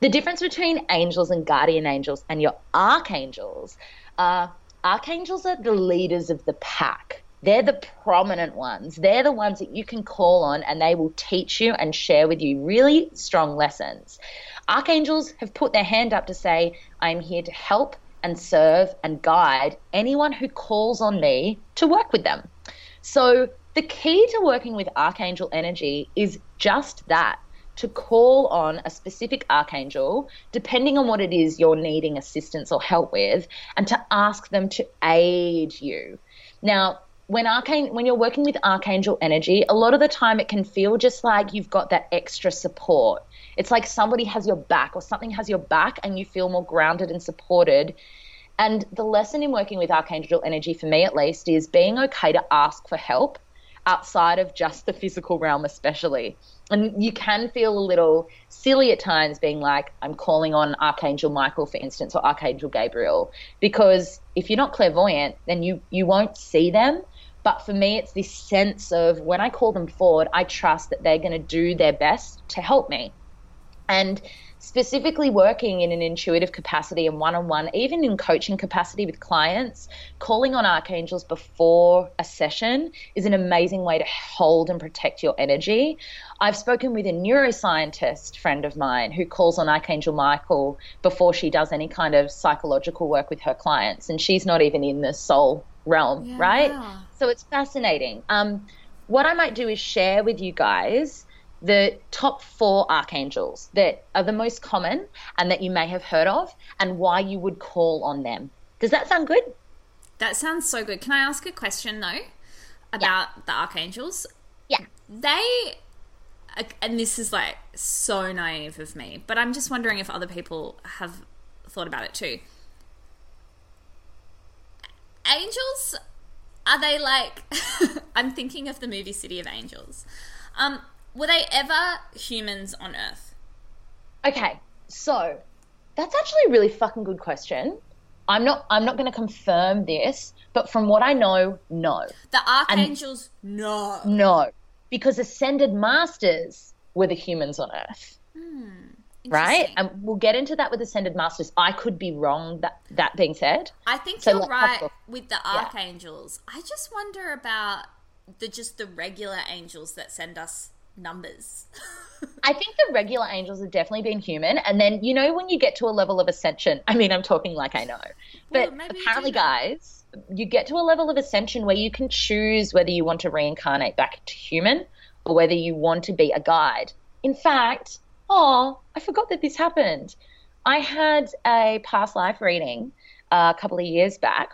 The difference between angels and guardian angels and your archangels are archangels are the leaders of the pack. They're the prominent ones. They're the ones that you can call on and they will teach you and share with you really strong lessons. Archangels have put their hand up to say i'm here to help and serve and guide anyone who calls on me to work with them. So, the key to working with archangel energy is just that to call on a specific archangel, depending on what it is you're needing assistance or help with, and to ask them to aid you. Now, when archangel when you're working with archangel energy, a lot of the time it can feel just like you've got that extra support. It's like somebody has your back or something has your back and you feel more grounded and supported. And the lesson in working with archangel energy for me at least is being okay to ask for help outside of just the physical realm especially. And you can feel a little silly at times being like, I'm calling on Archangel Michael, for instance, or Archangel Gabriel, because if you're not clairvoyant, then you, you won't see them. But for me, it's this sense of when I call them forward, I trust that they're going to do their best to help me. And specifically working in an intuitive capacity and one on one, even in coaching capacity with clients, calling on archangels before a session is an amazing way to hold and protect your energy. I've spoken with a neuroscientist friend of mine who calls on Archangel Michael before she does any kind of psychological work with her clients, and she's not even in the soul realm, yeah. right? So it's fascinating. Um, what I might do is share with you guys the top four archangels that are the most common and that you may have heard of and why you would call on them. Does that sound good? That sounds so good. Can I ask a question though about yeah. the archangels? Yeah. They and this is like so naive of me, but I'm just wondering if other people have thought about it too. Angels are they like I'm thinking of the movie City of Angels. Um were they ever humans on Earth? Okay, so that's actually a really fucking good question. I'm not I'm not going to confirm this, but from what I know, no. The archangels, and no. No, because ascended masters were the humans on Earth. Hmm, right? And we'll get into that with ascended masters. I could be wrong. That that being said, I think so you're right with the archangels. Yeah. I just wonder about the just the regular angels that send us numbers. I think the regular angels have definitely been human. And then, you know, when you get to a level of ascension, I mean, I'm talking like I know, but well, apparently, guys, you get to a level of ascension where you can choose whether you want to reincarnate back to human or whether you want to be a guide. In fact, oh, I forgot that this happened. I had a past life reading uh, a couple of years back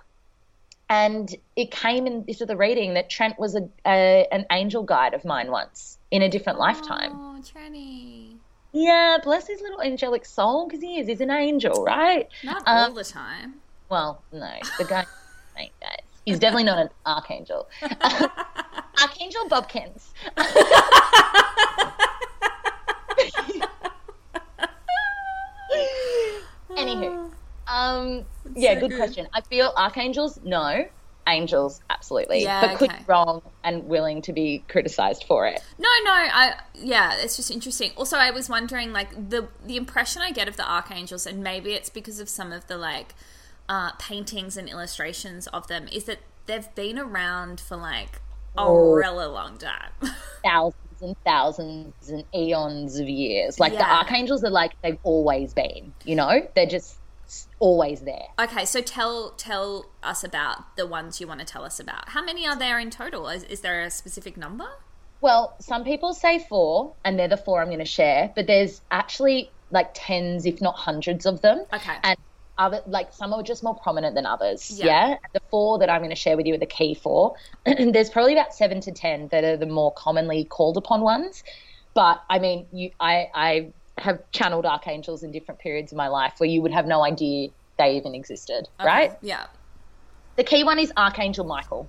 and it came into the reading that Trent was a, a, an angel guide of mine once in a different lifetime. Oh, Trenny. Yeah, bless his little angelic soul because he is. He's an angel, right? Not um, all the time. Well, no, the guy. guys. He's definitely not an archangel. archangel Bobkins. Anywho, um, yeah, so good, good, question. I feel archangels, no. Angels, absolutely. Yeah, but could okay. wrong and willing to be criticized for it. No, no, I yeah, it's just interesting. Also, I was wondering like the the impression I get of the archangels, and maybe it's because of some of the like uh, paintings and illustrations of them, is that they've been around for like a oh, really long time. thousands and thousands and eons of years. Like yeah. the archangels are like they've always been, you know? They're just always there. Okay, so tell tell us about the ones you want to tell us about. How many are there in total? Is, is there a specific number? Well, some people say four, and they're the four I'm going to share, but there's actually like tens, if not hundreds of them. Okay. And other like some are just more prominent than others. Yeah. Yeah. The four that I'm going to share with you are the key four. There's probably about seven to ten that are the more commonly called upon ones. But I mean, you, I, I have channeled archangels in different periods of my life where you would have no idea they even existed, Okay, right? Yeah. The key one is Archangel Michael.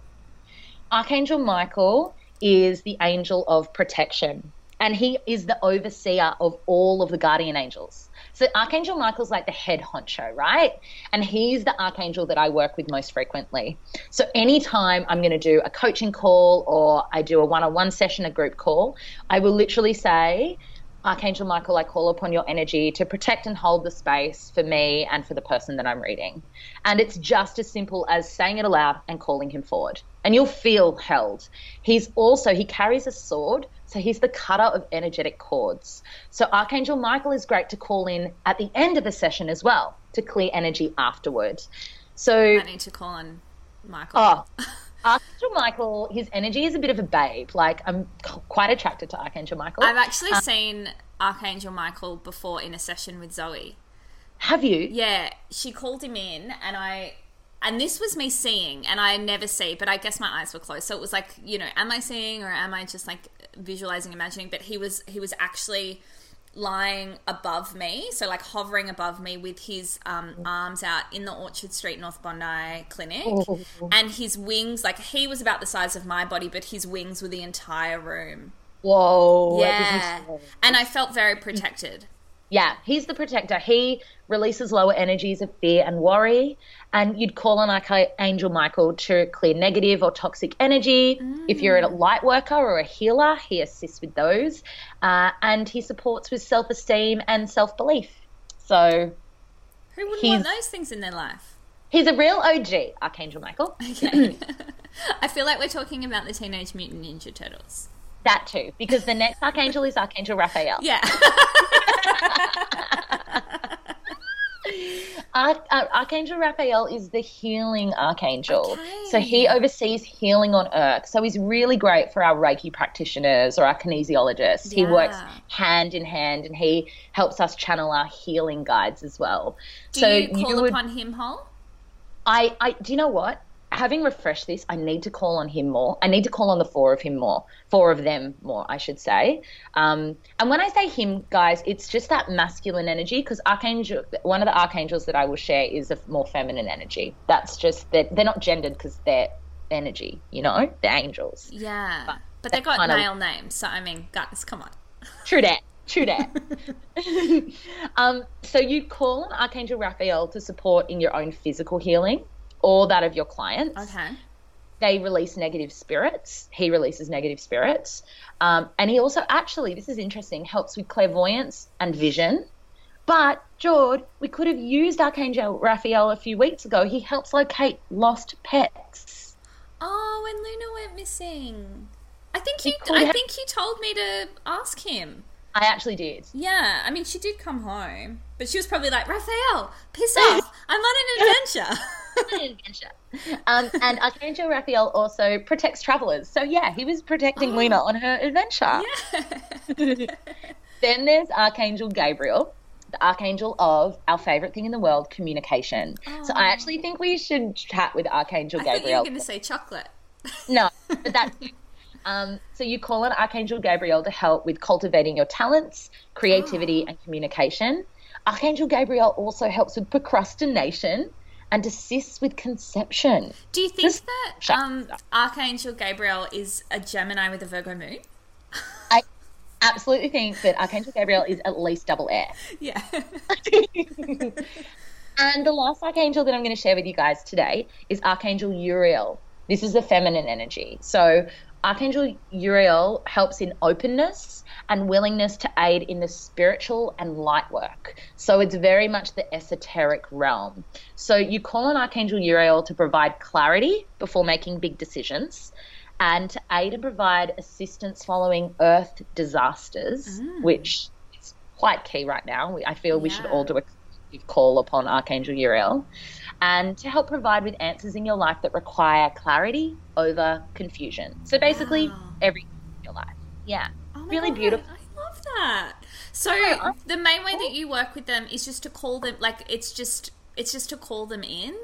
Archangel Michael is the angel of protection, and he is the overseer of all of the guardian angels. So Archangel Michael's like the head honcho, right? And he's the archangel that I work with most frequently. So anytime I'm going to do a coaching call or I do a one-on-one session, a group call, I will literally say, Archangel Michael, I call upon your energy to protect and hold the space for me and for the person that I'm reading. And it's just as simple as saying it aloud and calling him forward. And you'll feel held. He's also, he carries a sword, so he's the cutter of energetic cords. So Archangel Michael is great to call in at the end of the session as well to clear energy afterwards. So I need to call on Michael. Oh, Archangel Michael, his energy is a bit of a babe. Like, I'm quite attracted to Archangel Michael. I've actually um, seen Archangel Michael before in a session with Zoe. Have you? Yeah, she called him in, and I, and this was me seeing, and I never see, but I guess my eyes were closed, so it was like, you know, am I seeing or am I just like visualizing, imagining? But he was, he was actually lying above me, so like hovering above me with his um, arms out in the Orchard Street North Bondi clinic, and his wings, like he was about the size of my body, but his wings were the entire room. Whoa. Yeah, and I felt very protected. Yeah, he's the protector. He releases lower energies of fear and worry. And you'd call on Archangel Michael to clear negative or toxic energy. If you're a light worker or a healer, he assists with those. Uh, and he supports with self esteem and self belief. So Who wouldn't want those things in their life? he's a real OG, Archangel Michael. Okay. I feel like we're talking about the Teenage Mutant Ninja Turtles. That too, because the next Archangel is Archangel Raphael. Yeah. Arch- uh, Archangel Raphael is the healing archangel. Okay. So he oversees healing on earth. So he's really great for our Reiki practitioners or our kinesiologists. He works hand in hand and he helps us channel our healing guides as well. Do so you call would, upon him whole? I, I, do you know what? Having refreshed this, I need to call on him more. I need to call on the four of him more, four of them more, I should say. Um, and when I say him, guys, it's just that masculine energy because archangel, one of the archangels that I will share is a more feminine energy. That's just that they're not gendered because they're energy, you know, they're angels. Yeah. But they got kind of- male names, so I mean, guys, come on. True that. True that. um, so you call on Archangel Raphael to support in your own physical healing or that of your clients. Okay. they release negative spirits. He releases negative spirits. Um, and he also, actually, this is interesting, helps with clairvoyance and vision. But, Jord, we could have used Archangel Raphael a few weeks ago. He helps locate lost pets. Oh, when Luna went missing. I think you could I have- think you told me to ask him. I actually did. Yeah, I mean she did come home. But she was probably like, Raphael, piss off. I'm on an adventure. Adventure. Um, and Archangel Raphael also protects travelers. So, yeah, he was protecting Luna on her adventure. Then there's Archangel Gabriel, the archangel of our favorite thing in the world, communication. So I actually think we should chat with Archangel Gabriel. I thought you Gabriel. were gonna say chocolate. No, but that. Um, so you call on Archangel Gabriel to help with cultivating your talents, creativity, and communication. Archangel Gabriel also helps with procrastination and assists with conception. Do you think Just that um. Archangel Gabriel is a Gemini with a Virgo moon? I absolutely think that Archangel Gabriel is at least double air. Yeah. And the last archangel that I'm going to share with you guys today is Archangel Uriel. This is a feminine energy. So, Archangel Uriel helps in openness and willingness to aid in the spiritual and light work. So, it's very much the esoteric realm. So, you call on Archangel Uriel to provide clarity before making big decisions and to aid and provide assistance following earth disasters, mm. which is quite key right now. I feel we should all do a call upon Archangel Uriel, and to help provide with answers in your life that require clarity over confusion. So basically, Wow. everything in your life. Yeah, really oh God, beautiful. I love that. So I- the main way that you work with them is just to call them like it's just It's just to call them in.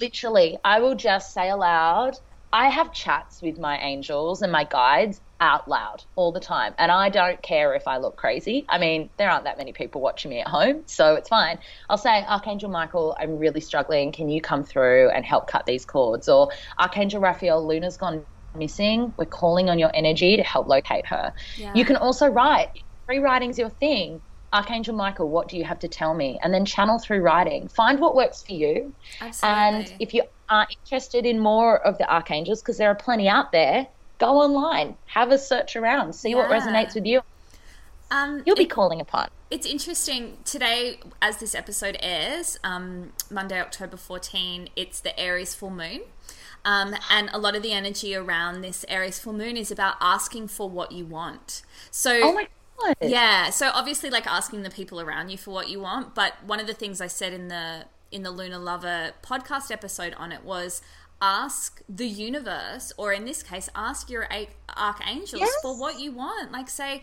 Literally, I will just say aloud. I have chats with my angels and my guides out loud all the time. And I don't care if I look crazy. I mean, there aren't that many people watching me at home, so it's fine. I'll say, Archangel Michael, I'm really struggling. Can you come through and help cut these cords? Or Archangel Raphael, Luna's gone missing. We're calling on your energy to help locate her. Yeah. You can also write. Free writing's your thing. Archangel Michael, what do you have to tell me? And then channel through writing. Find what works for you. Absolutely. And if you are interested in more of the archangels, because there are plenty out there, go online, have a search around, see yeah. what resonates with you. Um, You'll be it, calling upon. It's interesting today, as this episode airs, um, Monday, October 14, it's the Aries full moon. Um, and a lot of the energy around this Aries full moon is about asking for what you want. So, oh my yeah. So obviously, like asking the people around you for what you want. But one of the things I said in the in the Lunar Lover podcast episode on it was ask the universe, or in this case, ask your archangels yes. for what you want. Like say,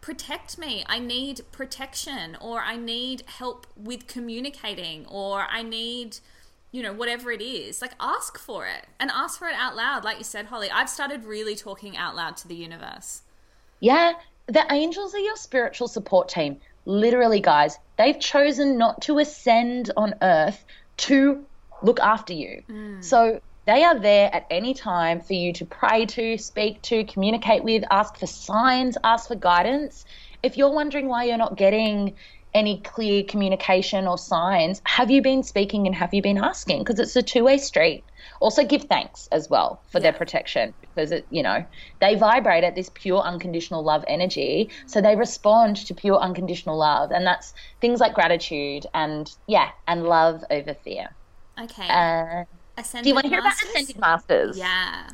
protect me. I need protection, or I need help with communicating, or I need you know, whatever it is, like ask for it and ask for it out loud. Like you said, Hollie, I've started really talking out loud to the universe. Yeah, the angels are your spiritual support team. Literally, guys, they've chosen not to ascend on earth to look after you. Mm. So they are there at any time for you to pray to, speak to, communicate with, ask for signs, ask for guidance. If you're wondering why you're not getting any clear communication or signs, have you been speaking and have you been asking? Because it's a two way street. Also, give thanks as well for yeah. their protection because it, you know, they vibrate at this pure unconditional love energy, so they respond to pure unconditional love, and that's things like gratitude and yeah, and love over fear. Okay. Uh, do you want to hear about ascended masters? Yeah.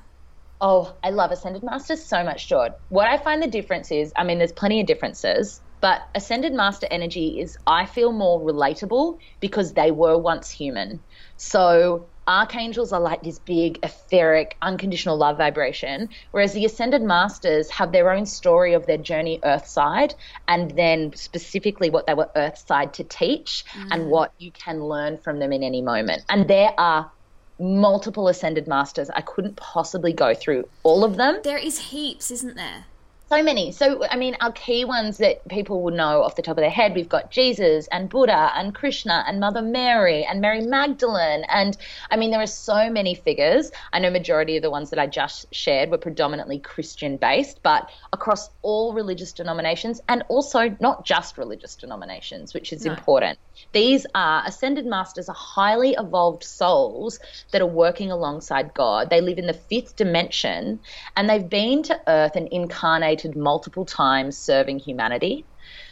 Oh, I love ascended masters so much, Jord. What I find the difference is, I mean, there's plenty of differences, but ascended master energy is, I feel, more relatable because they were once human. So archangels are like this big, etheric, unconditional love vibration, whereas the ascended masters have their own story of their journey earthside and then specifically what they were earthside to teach mm. and what you can learn from them in any moment. And there are multiple ascended masters. I couldn't possibly go through all of them. There is heaps, isn't there? So many. So, I mean, our key ones that people would know off the top of their head we've got Jesus and Buddha and Krishna and Mother Mary and Mary Magdalene. And I mean, there are so many figures. I know majority of the ones that I just shared were predominantly Christian based, but across all religious denominations and also not just religious denominations, which is no. important. These are ascended masters, are highly evolved souls that are working alongside God. They live in the fifth dimension and they've been to earth and incarnated multiple times serving humanity.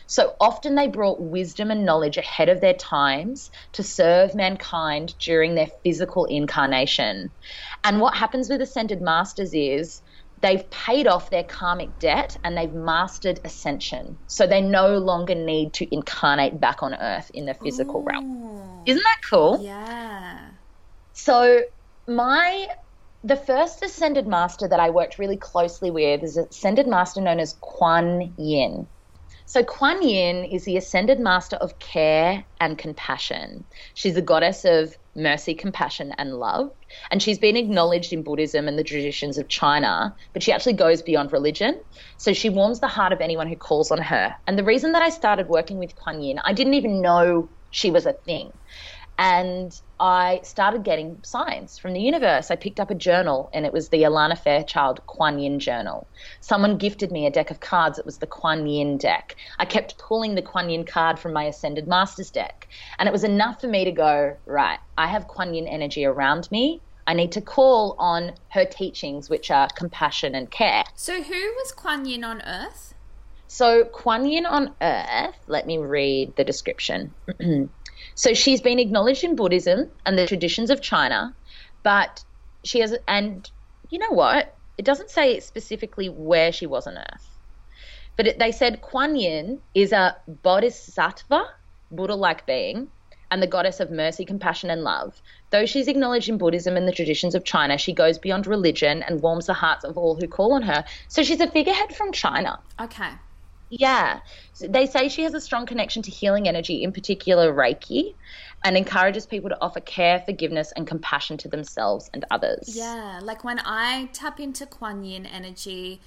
So often they brought wisdom and knowledge ahead of their times to serve mankind during their physical incarnation. And what happens with ascended masters is they've paid off their karmic debt and they've mastered ascension. So they no longer need to incarnate back on earth in the physical Ooh. realm. Isn't that cool? Yeah. So my the first ascended master that I worked really closely with is an ascended master known as Kuan Yin. So, Kuan Yin is the ascended master of care and compassion. She's the goddess of mercy, compassion, and love. And she's been acknowledged in Buddhism and the traditions of China, but she actually goes beyond religion. So, she warms the heart of anyone who calls on her. And the reason that I started working with Kuan Yin, I didn't even know she was a thing. And I started getting signs from the universe. I picked up a journal and it was the Alana Fairchild Kuan Yin journal. Someone gifted me a deck of cards. It was the Kuan Yin deck. I kept pulling the Kuan Yin card from my Ascended Masters deck. And it was enough for me to go, right, I have Kuan Yin energy around me. I need to call on her teachings, which are compassion and care. So, who was Kuan Yin on Earth? So, Kuan Yin on Earth, let me read the description. So she's been acknowledged in Buddhism and the traditions of China, but she has, and you know what? It doesn't say specifically where she was on earth. But it, they said Kuan Yin is a bodhisattva, Buddha like being, and the goddess of mercy, compassion, and love. Though she's acknowledged in Buddhism and the traditions of China, she goes beyond religion and warms the hearts of all who call on her. So she's a figurehead from China. Okay. Yeah. So they say she has a strong connection to healing energy, in particular Reiki. and encourages people to offer care, forgiveness, and compassion to themselves and others. Yeah, like when I tap into Kuan Yin energy,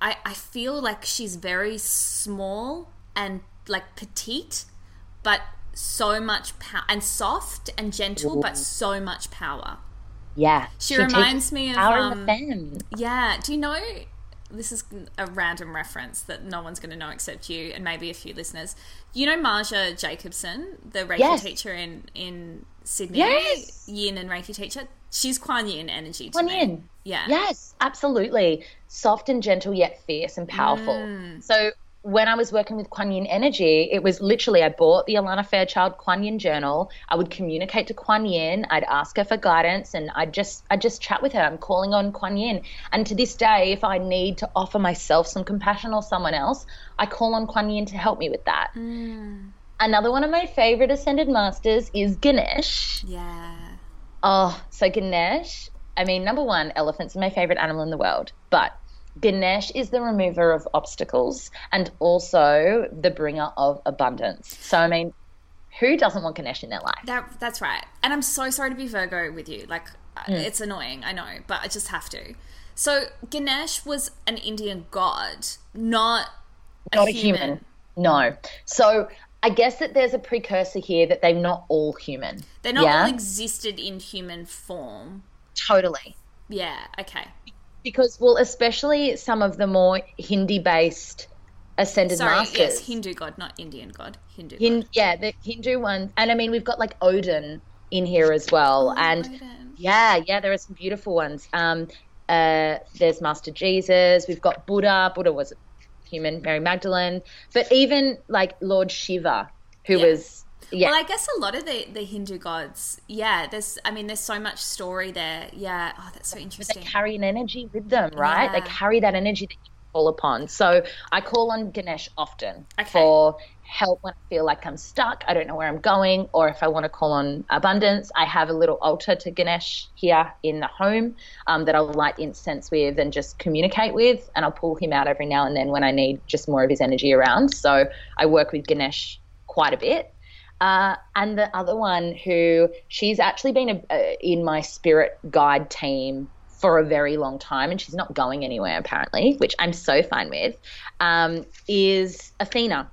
I, I feel like she's very small and like petite, but so much power and soft and gentle, but so much power. Yeah. She, reminds me of Power um, in the femme. yeah. Do you know? This is a random reference that no one's going to know except you and maybe a few listeners. You know Marja Jacobson, the Reiki Yes. teacher in in Sydney, Yes. Yin and Reiki teacher. She's Kuan Yin energy. Kuan me. Yin. Yeah. Yes, absolutely. Soft and gentle, yet fierce and powerful. Mm. So when I was working with Kuan Yin energy, it was literally I bought the Alana Fairchild Kuan Yin journal. I would communicate to Kuan Yin. I'd ask her for guidance, and I'd just I'd just chat with her. I'm calling on Kuan Yin, and to this day, if I need to offer myself some compassion or someone else, I call on Kuan Yin to help me with that. Mm. Another one of my favorite ascended masters is Ganesh. Yeah. Oh, so Ganesh, I mean, number one, elephants are my favorite animal in the world, but Ganesh is the remover of obstacles and also the bringer of abundance. So, I mean, who doesn't want Ganesh in their life? That that's right. And I'm so sorry to be Virgo with you. Like Hmm. it's annoying, I know, but I just have to. So Ganesh was an Indian god, not Not a human. No. So, I guess that there's a precursor here that they're not all human. They're not yeah? all existed in human form. Totally. Yeah, okay. Because, well, especially some of the more Hindi based ascended Sorry, masters. yes, Hindu god, not Indian god. Hindu Hin- god. yeah, the Hindu ones, and I mean we've got like Odin in here as well, and Odin. yeah, yeah, there are some beautiful ones. Um, uh, there's Master Jesus. We've got Buddha. Buddha was human. Mary Magdalene, but even like Lord Shiva, who Yeah. was yeah, Well, I guess a lot of the, the Hindu gods, yeah, there's, I mean, there's so much story there. Yeah. Oh, that's so interesting. they carry an energy with them, right? They carry that energy that you call upon. So I call on Ganesh often Okay. for help when I feel like I'm stuck, I don't know where I'm going, or if I want to call on abundance. I have a little altar to Ganesh here in the home um, that I'll light incense with and just communicate with, and I'll pull him out every now and then when I need just more of his energy around. So I work with Ganesh quite a bit. Uh, and the other one who she's actually been a, uh, in my spirit guide team for a very long time and she's not going anywhere apparently, which I'm so fine with, um, is Athena,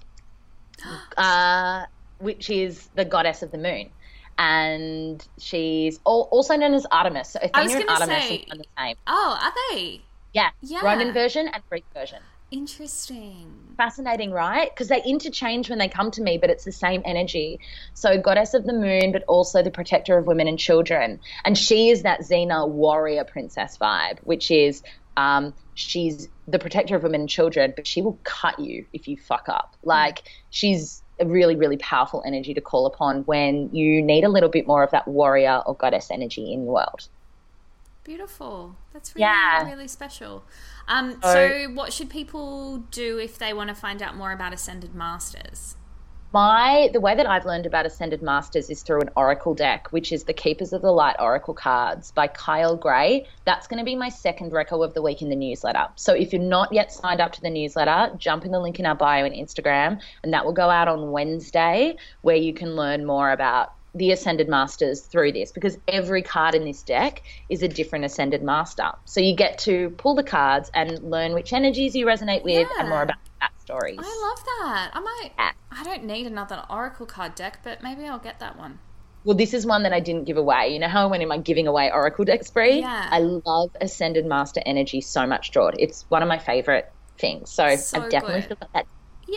uh, which is the goddess of the moon. And she's al- also known as Artemis. So I was Athena and Artemis say- are the same. oh, are they? Yeah. Yeah. Roman version and Greek version. Interesting. fascinating, right? Because they interchange when they come to me, but it's the same energy. So, goddess of the moon, but also the protector of women and children. And she is that Xena warrior princess vibe, which is um, she's the protector of women and children, but she will cut you if you fuck up. Like, she's a really, really powerful energy to call upon when you need a little bit more of that warrior or goddess energy in your world. Beautiful. That's really, Yeah. really special. Um, So- so, what should people do if they want to find out more about Ascended Masters? My the way that I've learned about Ascended Masters is through an Oracle deck, which is the Keepers of the Light Oracle cards by Kyle Gray. That's going to be my second record of the week in the newsletter. So if you're not yet signed up to the newsletter, jump in the link in our bio and Instagram, and that will go out on Wednesday, where you can learn more about the Ascended Masters through this because every card in this deck is a different Ascended Master. So you get to pull the cards and learn which energies you resonate with and more about backstories. I love that. I might. Yeah. I don't need another Oracle card deck, but maybe I'll get that one. Well, this is one that I didn't give away. You know how I went in my giving away Oracle deck spree? Yeah. I love Ascended Master Energy so much, Jord. It's one of my favorite things. So, So I've definitely good. still got that. Yay!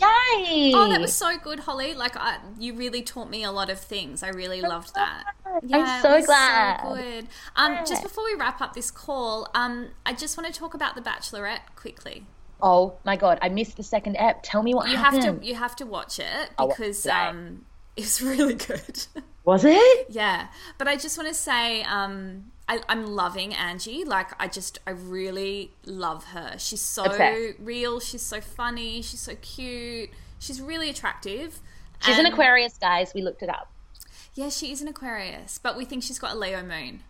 Yay! Oh, that was so good, Hollie. Like, I, you really taught me a lot of things. I really loved that. Yeah, it so glad. So good. Um, Yeah. Just before we wrap up this call, um, I just want to talk about The Bachelorette quickly. Oh my god, I missed the second ep. Tell me what You have to, you have to watch it watch because it today. um, it's really good. Was it? Yeah, but I just want to say um, I, I'm loving Angie. Like, I just, I really love her. She's so Obsessed. real. She's so funny. She's so cute. She's really attractive. She's an And- Aquarius, guys. We looked it up. Yeah, she is an Aquarius, but we think she's got a Leo moon.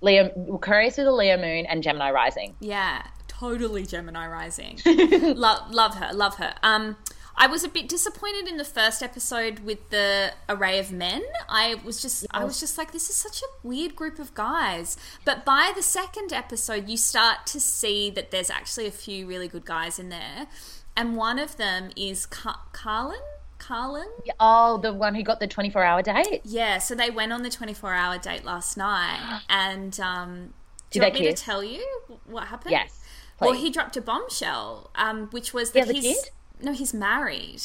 Leo Aquarius with a Leo moon and Gemini rising. Yeah, totally Gemini rising. love, love her, love her. Um, I was a bit disappointed in the first episode with the array of men. I was just I was just like this is such a weird group of guys. But by the second episode you start to see that there's actually a few really good guys in there. And one of them is Car- Carlin Carlin? Oh, the one who got the 24 hour date? Yeah, so they went on the 24 hour date last night. And um, do Did you want they me to tell you what happened? Yes. Well, he dropped a bombshell, um, which was that a he's kid? No, he's married.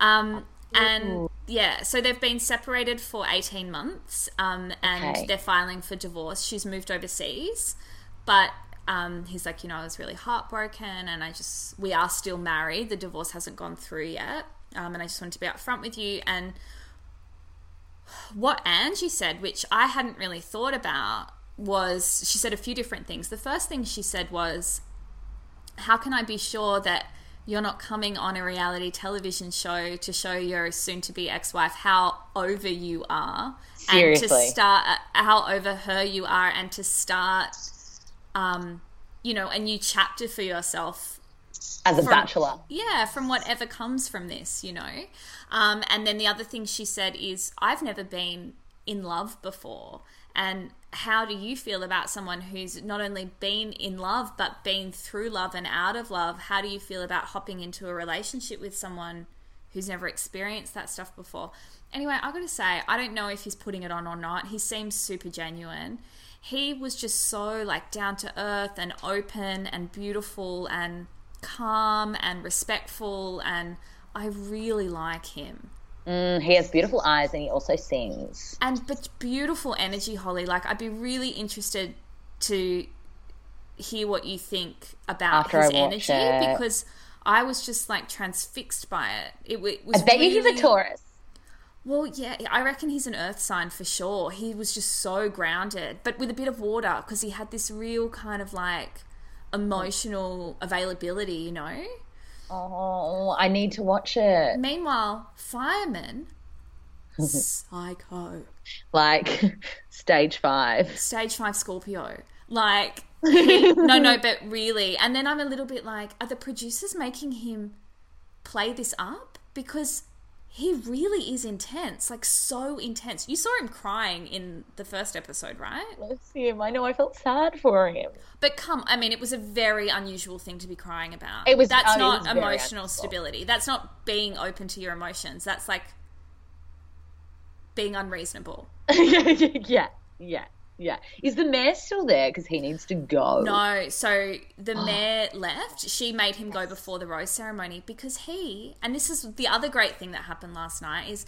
Um, and yeah, so they've been separated for eighteen months, um, and Okay. they're filing for divorce. She's moved overseas, but um, he's like, you know, I was really heartbroken, and I just we are still married. The divorce hasn't gone through yet, um, and I just wanted to be upfront with you and what Angie said, which I hadn't really thought about, was she said a few different things. The first thing she said was, How can I be sure that you're not coming on a reality television show to show your soon to be ex wife how over you are? And to start, uh, how over her you are, and to start, um, you know, a new chapter for yourself As a from- bachelor. Yeah, from whatever comes from this, you know. Um, and then the other thing she said is, I've never been in love before. And how do you feel about someone who's not only been in love, but been through love and out of love? How do you feel about hopping into a relationship with someone who's never experienced that stuff before? Anyway, I gotta say, I don't know if he's putting it on or not. He seems super genuine. He was just so like down to earth and open and beautiful and calm and respectful and I really like him. Mm, he has beautiful eyes and he also sings. And but beautiful energy, Hollie. Like I'd be really interested to hear what you think about After his energy it. because I was just like transfixed by it. It, it was I bet you he's a Taurus. Well, yeah, I reckon he's an earth sign for sure. He was just so grounded, but with a bit of water because he had this real kind of like emotional availability, you know? Oh, I need to watch it. Meanwhile, fireman, psycho, Like stage five. stage five Scorpio. Like, no, no, but really. And then I'm a little bit like, are the producers making him play this up? Because he really is intense, like so intense. You saw him crying in the first episode, right? Bless him. I know. I felt sad for him. But come, I mean, it was a very unusual thing to be crying about. It was- That's oh, not was emotional stability. That's not being open to your emotions. That's like being unreasonable. yeah, yeah, yeah. Is the mayor still there? Because he needs to go. No, so the mayor left. She made him go before the rose ceremony because he, and this is the other great thing that happened last night, is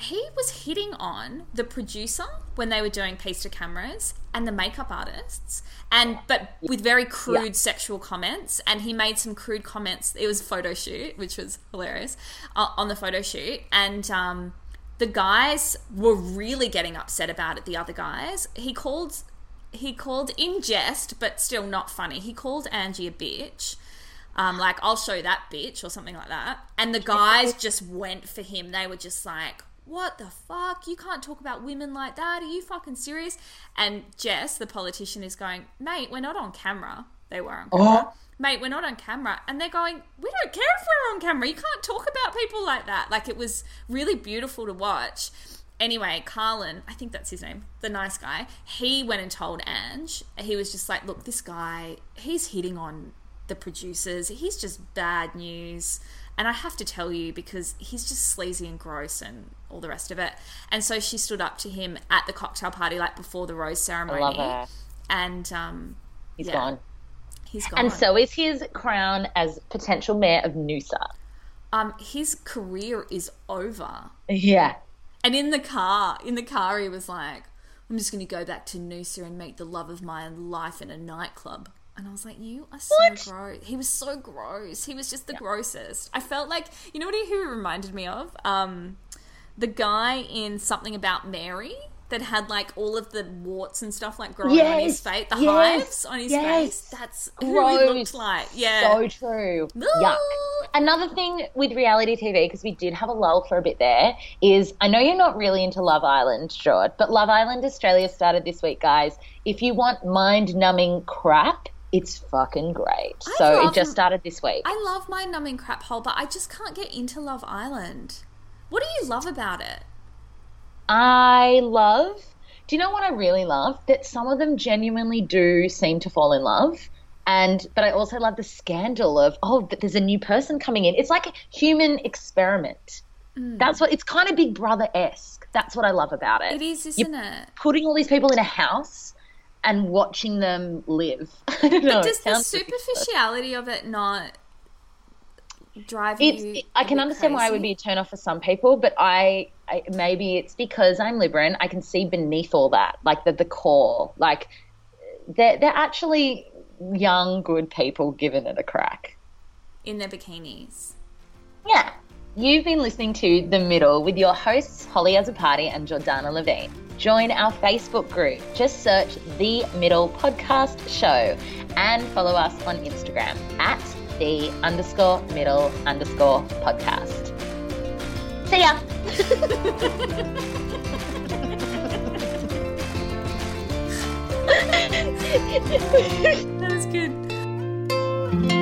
he was hitting on the producer when they were doing piece to cameras and the makeup artists and but with very crude sexual comments and he made some crude comments it was a photo shoot which was hilarious uh, on the photo shoot and um, the guys were really getting upset about it the other guys he called he called in jest but still not funny he called angie a bitch um, like I'll show that bitch or something like that. And the guys just went for him. They were just like, "What the fuck? You can't talk about women like that. Are you fucking serious?" And Jess, the politician, is going, "Mate, we're not on camera. They were on camera." Mate, we're not on camera. And they're going, We don't care if we're on camera. You can't talk about people like that. Like, it was really beautiful to watch. Anyway, Carlin, I think that's his name, the nice guy, he went and told Ange. He was just like, Look, this guy, he's hitting on the producers. He's just bad news. And I have to tell you because he's just sleazy and gross and all the rest of it. And so she stood up to him at the cocktail party, like before the rose ceremony. love her. And um, He's Yeah. gone. He's gone. And so is his crown as potential mayor of Noosa. um, his career is over. Yeah. And in the car, in the car, he was like, "I'm just going to go back to Noosa and make the love of my life in a nightclub." And I was like, "You are so What? gross." He was so gross. He was just the grossest. I felt like you know what he who reminded me of um, the guy in something about Mary that had like all of the warts and stuff like growing on his face, the yes, hives on his yes. face. That's who he looked like. Yeah. So true. Yuck. Another thing with reality TV, because we did have a lull for a bit there, is I know you're not really into Love Island, Jord, but Love Island Australia started this week, guys. If you want mind numbing crap, It's fucking great. I so it just started this week. I love my numbing crap hole, but I just can't get into Love Island. What do you love about it? I love. Do you know what I really love? That some of them genuinely do seem to fall in love. And but I also love the scandal of oh, that there's a new person coming in. It's like a human experiment. Mm. That's what it's kind of Big Brother esque. That's what I love about it. It is, isn't it? Putting all these people in a house and watching them live. I don't know. But does the superficiality of it not drive you? I can understand why it would be a turn off for some people, but I, I maybe it's because I'm Libran. I can see beneath all that, like the the core. Like they're they're actually young, good people giving it a crack. in their bikinis. Yeah. You've been listening to The Middle with your hosts, Hollie Azzopardi and Jordanna Levine. Join our Facebook group. Just search The Middle Podcast Show and follow us on Instagram at the underscore middle underscore podcast. See ya. That was good.